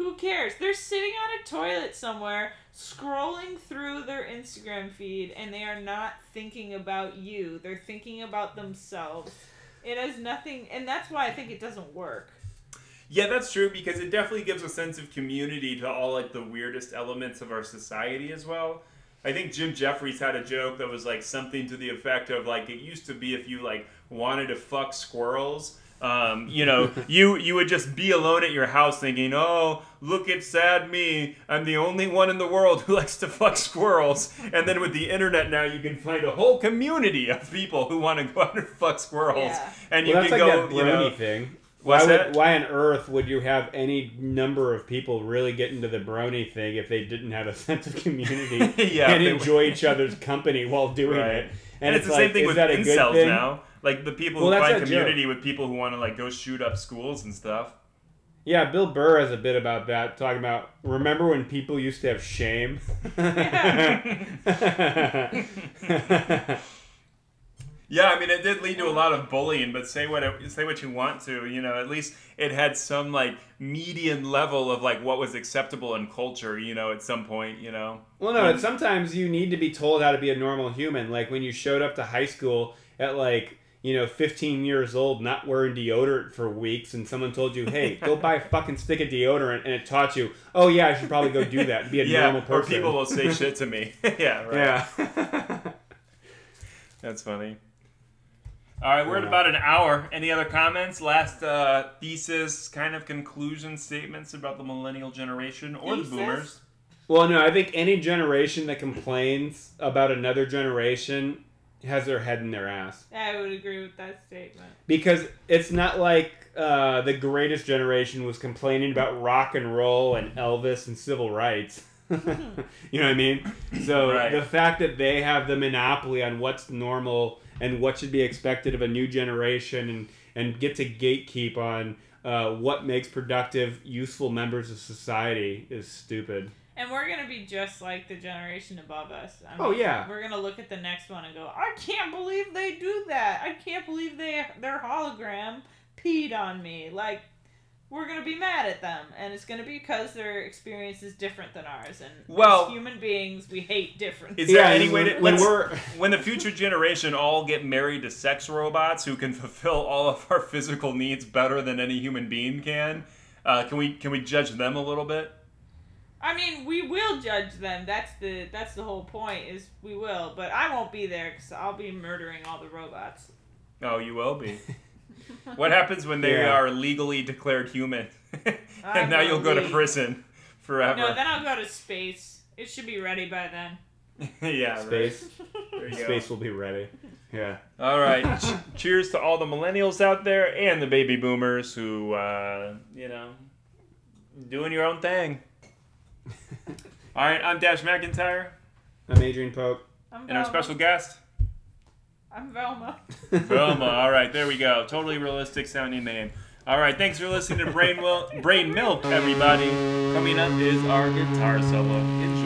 Speaker 2: Who cares? They're sitting on a toilet somewhere, scrolling through their Instagram feed, and they are not thinking about you. They're thinking about themselves. It has nothing, and that's why I think it doesn't work.
Speaker 3: Yeah, that's true because it definitely gives a sense of community to all like the weirdest elements of our society as well. I think Jim Jeffries had a joke that was like something to the effect of like it used to be if you like wanted to fuck squirrels, um, you know, (laughs) you you would just be alone at your house thinking, "Oh, look at sad me. I'm the only one in the world who (laughs) likes to fuck squirrels." And then with the internet now, you can find a whole community of people who want to go out and fuck squirrels,
Speaker 2: Yeah.
Speaker 3: and you
Speaker 1: well, that's
Speaker 3: can
Speaker 1: like
Speaker 3: go,
Speaker 1: that
Speaker 3: you know,
Speaker 1: brony thing. Why, would, why on earth would you have any number of people really get into the brony thing if they didn't have a sense of community (laughs)
Speaker 3: Yeah,
Speaker 1: and
Speaker 3: they-
Speaker 1: enjoy each other's company while doing
Speaker 3: Right.
Speaker 1: it?
Speaker 3: And, it's, the
Speaker 1: like,
Speaker 3: same thing
Speaker 1: is
Speaker 3: with
Speaker 1: that a good
Speaker 3: incels
Speaker 1: thing?
Speaker 3: now. Like the people
Speaker 1: Well,
Speaker 3: who find community with people who want to like go shoot up schools and stuff.
Speaker 1: Yeah, Bill Burr has a bit about that, talking about remember when people used to have shame? (laughs)
Speaker 3: Yeah, I mean it did lead to a lot of bullying, but say what it, say what you want to, you know, at least it had some like median level of like what was acceptable in culture, you know, at some point, you know.
Speaker 1: well, no, it's sometimes you need to be told how to be a normal human. Like when you showed up to high school at like, you know, 15 years old, not wearing deodorant for weeks, and someone told you, hey, go buy a fucking stick of deodorant, and it taught you, oh, yeah, I should probably go do that and be a (laughs)
Speaker 3: yeah,
Speaker 1: normal person.
Speaker 3: or people will say shit to me. (laughs) yeah, right.
Speaker 1: Yeah. (laughs)
Speaker 3: That's funny. All right, we're at about an hour. Any other comments? Last uh, thesis, kind of conclusion statements about the millennial generation or
Speaker 2: Thesis?
Speaker 3: the boomers?
Speaker 1: Well, no, I think any generation that complains about another generation has their head in their ass.
Speaker 2: I would agree with that statement.
Speaker 1: Because it's not like uh, the greatest generation was complaining about rock and roll and Elvis and civil rights. (laughs) you know what I mean? So
Speaker 3: Right.
Speaker 1: the fact that they have the monopoly on what's normal and what should be expected of a new generation and, and get to gatekeep on uh, what makes productive, useful members of society is stupid.
Speaker 2: And we're gonna be just like the generation above us. I
Speaker 1: Oh, yeah.
Speaker 2: We're gonna look at the next one and go, I can't believe they do that. I can't believe they their hologram peed on me. Like, we're gonna be mad at them, and it's gonna be because their experience is different than ours. And
Speaker 3: Well-
Speaker 2: as human beings, we hate difference.
Speaker 3: Is there
Speaker 1: Yeah,
Speaker 3: any way
Speaker 1: when-
Speaker 3: to
Speaker 1: when we're-
Speaker 3: when the future generation all get married to sex robots who can (laughs) fulfill all of our physical needs better than any human being can? Uh, can we can we judge them a little bit?
Speaker 2: I mean, we will judge them. That's the that's the whole point. Is we will, but I won't be there because I'll be murdering all the robots.
Speaker 3: Oh, you will be. (laughs) what happens when they
Speaker 1: Yeah.
Speaker 3: are legally declared human? (laughs)
Speaker 2: I'm
Speaker 3: and now you'll go to
Speaker 2: gonna
Speaker 3: prison forever.
Speaker 2: No, then I'll go to space. It should be ready by then. (laughs)
Speaker 3: yeah,
Speaker 1: Space.
Speaker 3: right. There you go.
Speaker 1: Space will be ready. Yeah.
Speaker 3: All right. Ch- cheers to all the millennials out there and the baby boomers who, uh, you know, doing your own thing. All right, I'm Dash McIntyre,
Speaker 1: I'm Adrian Pope.
Speaker 2: I'm
Speaker 3: and our
Speaker 2: Velma.
Speaker 3: special guest,
Speaker 2: I'm Velma.
Speaker 3: Velma. (laughs) All right, there we go. Totally realistic sounding name. All right, thanks for listening to Brain, Wil- Brain Milk, everybody. Coming up is our guitar solo. Enjoy.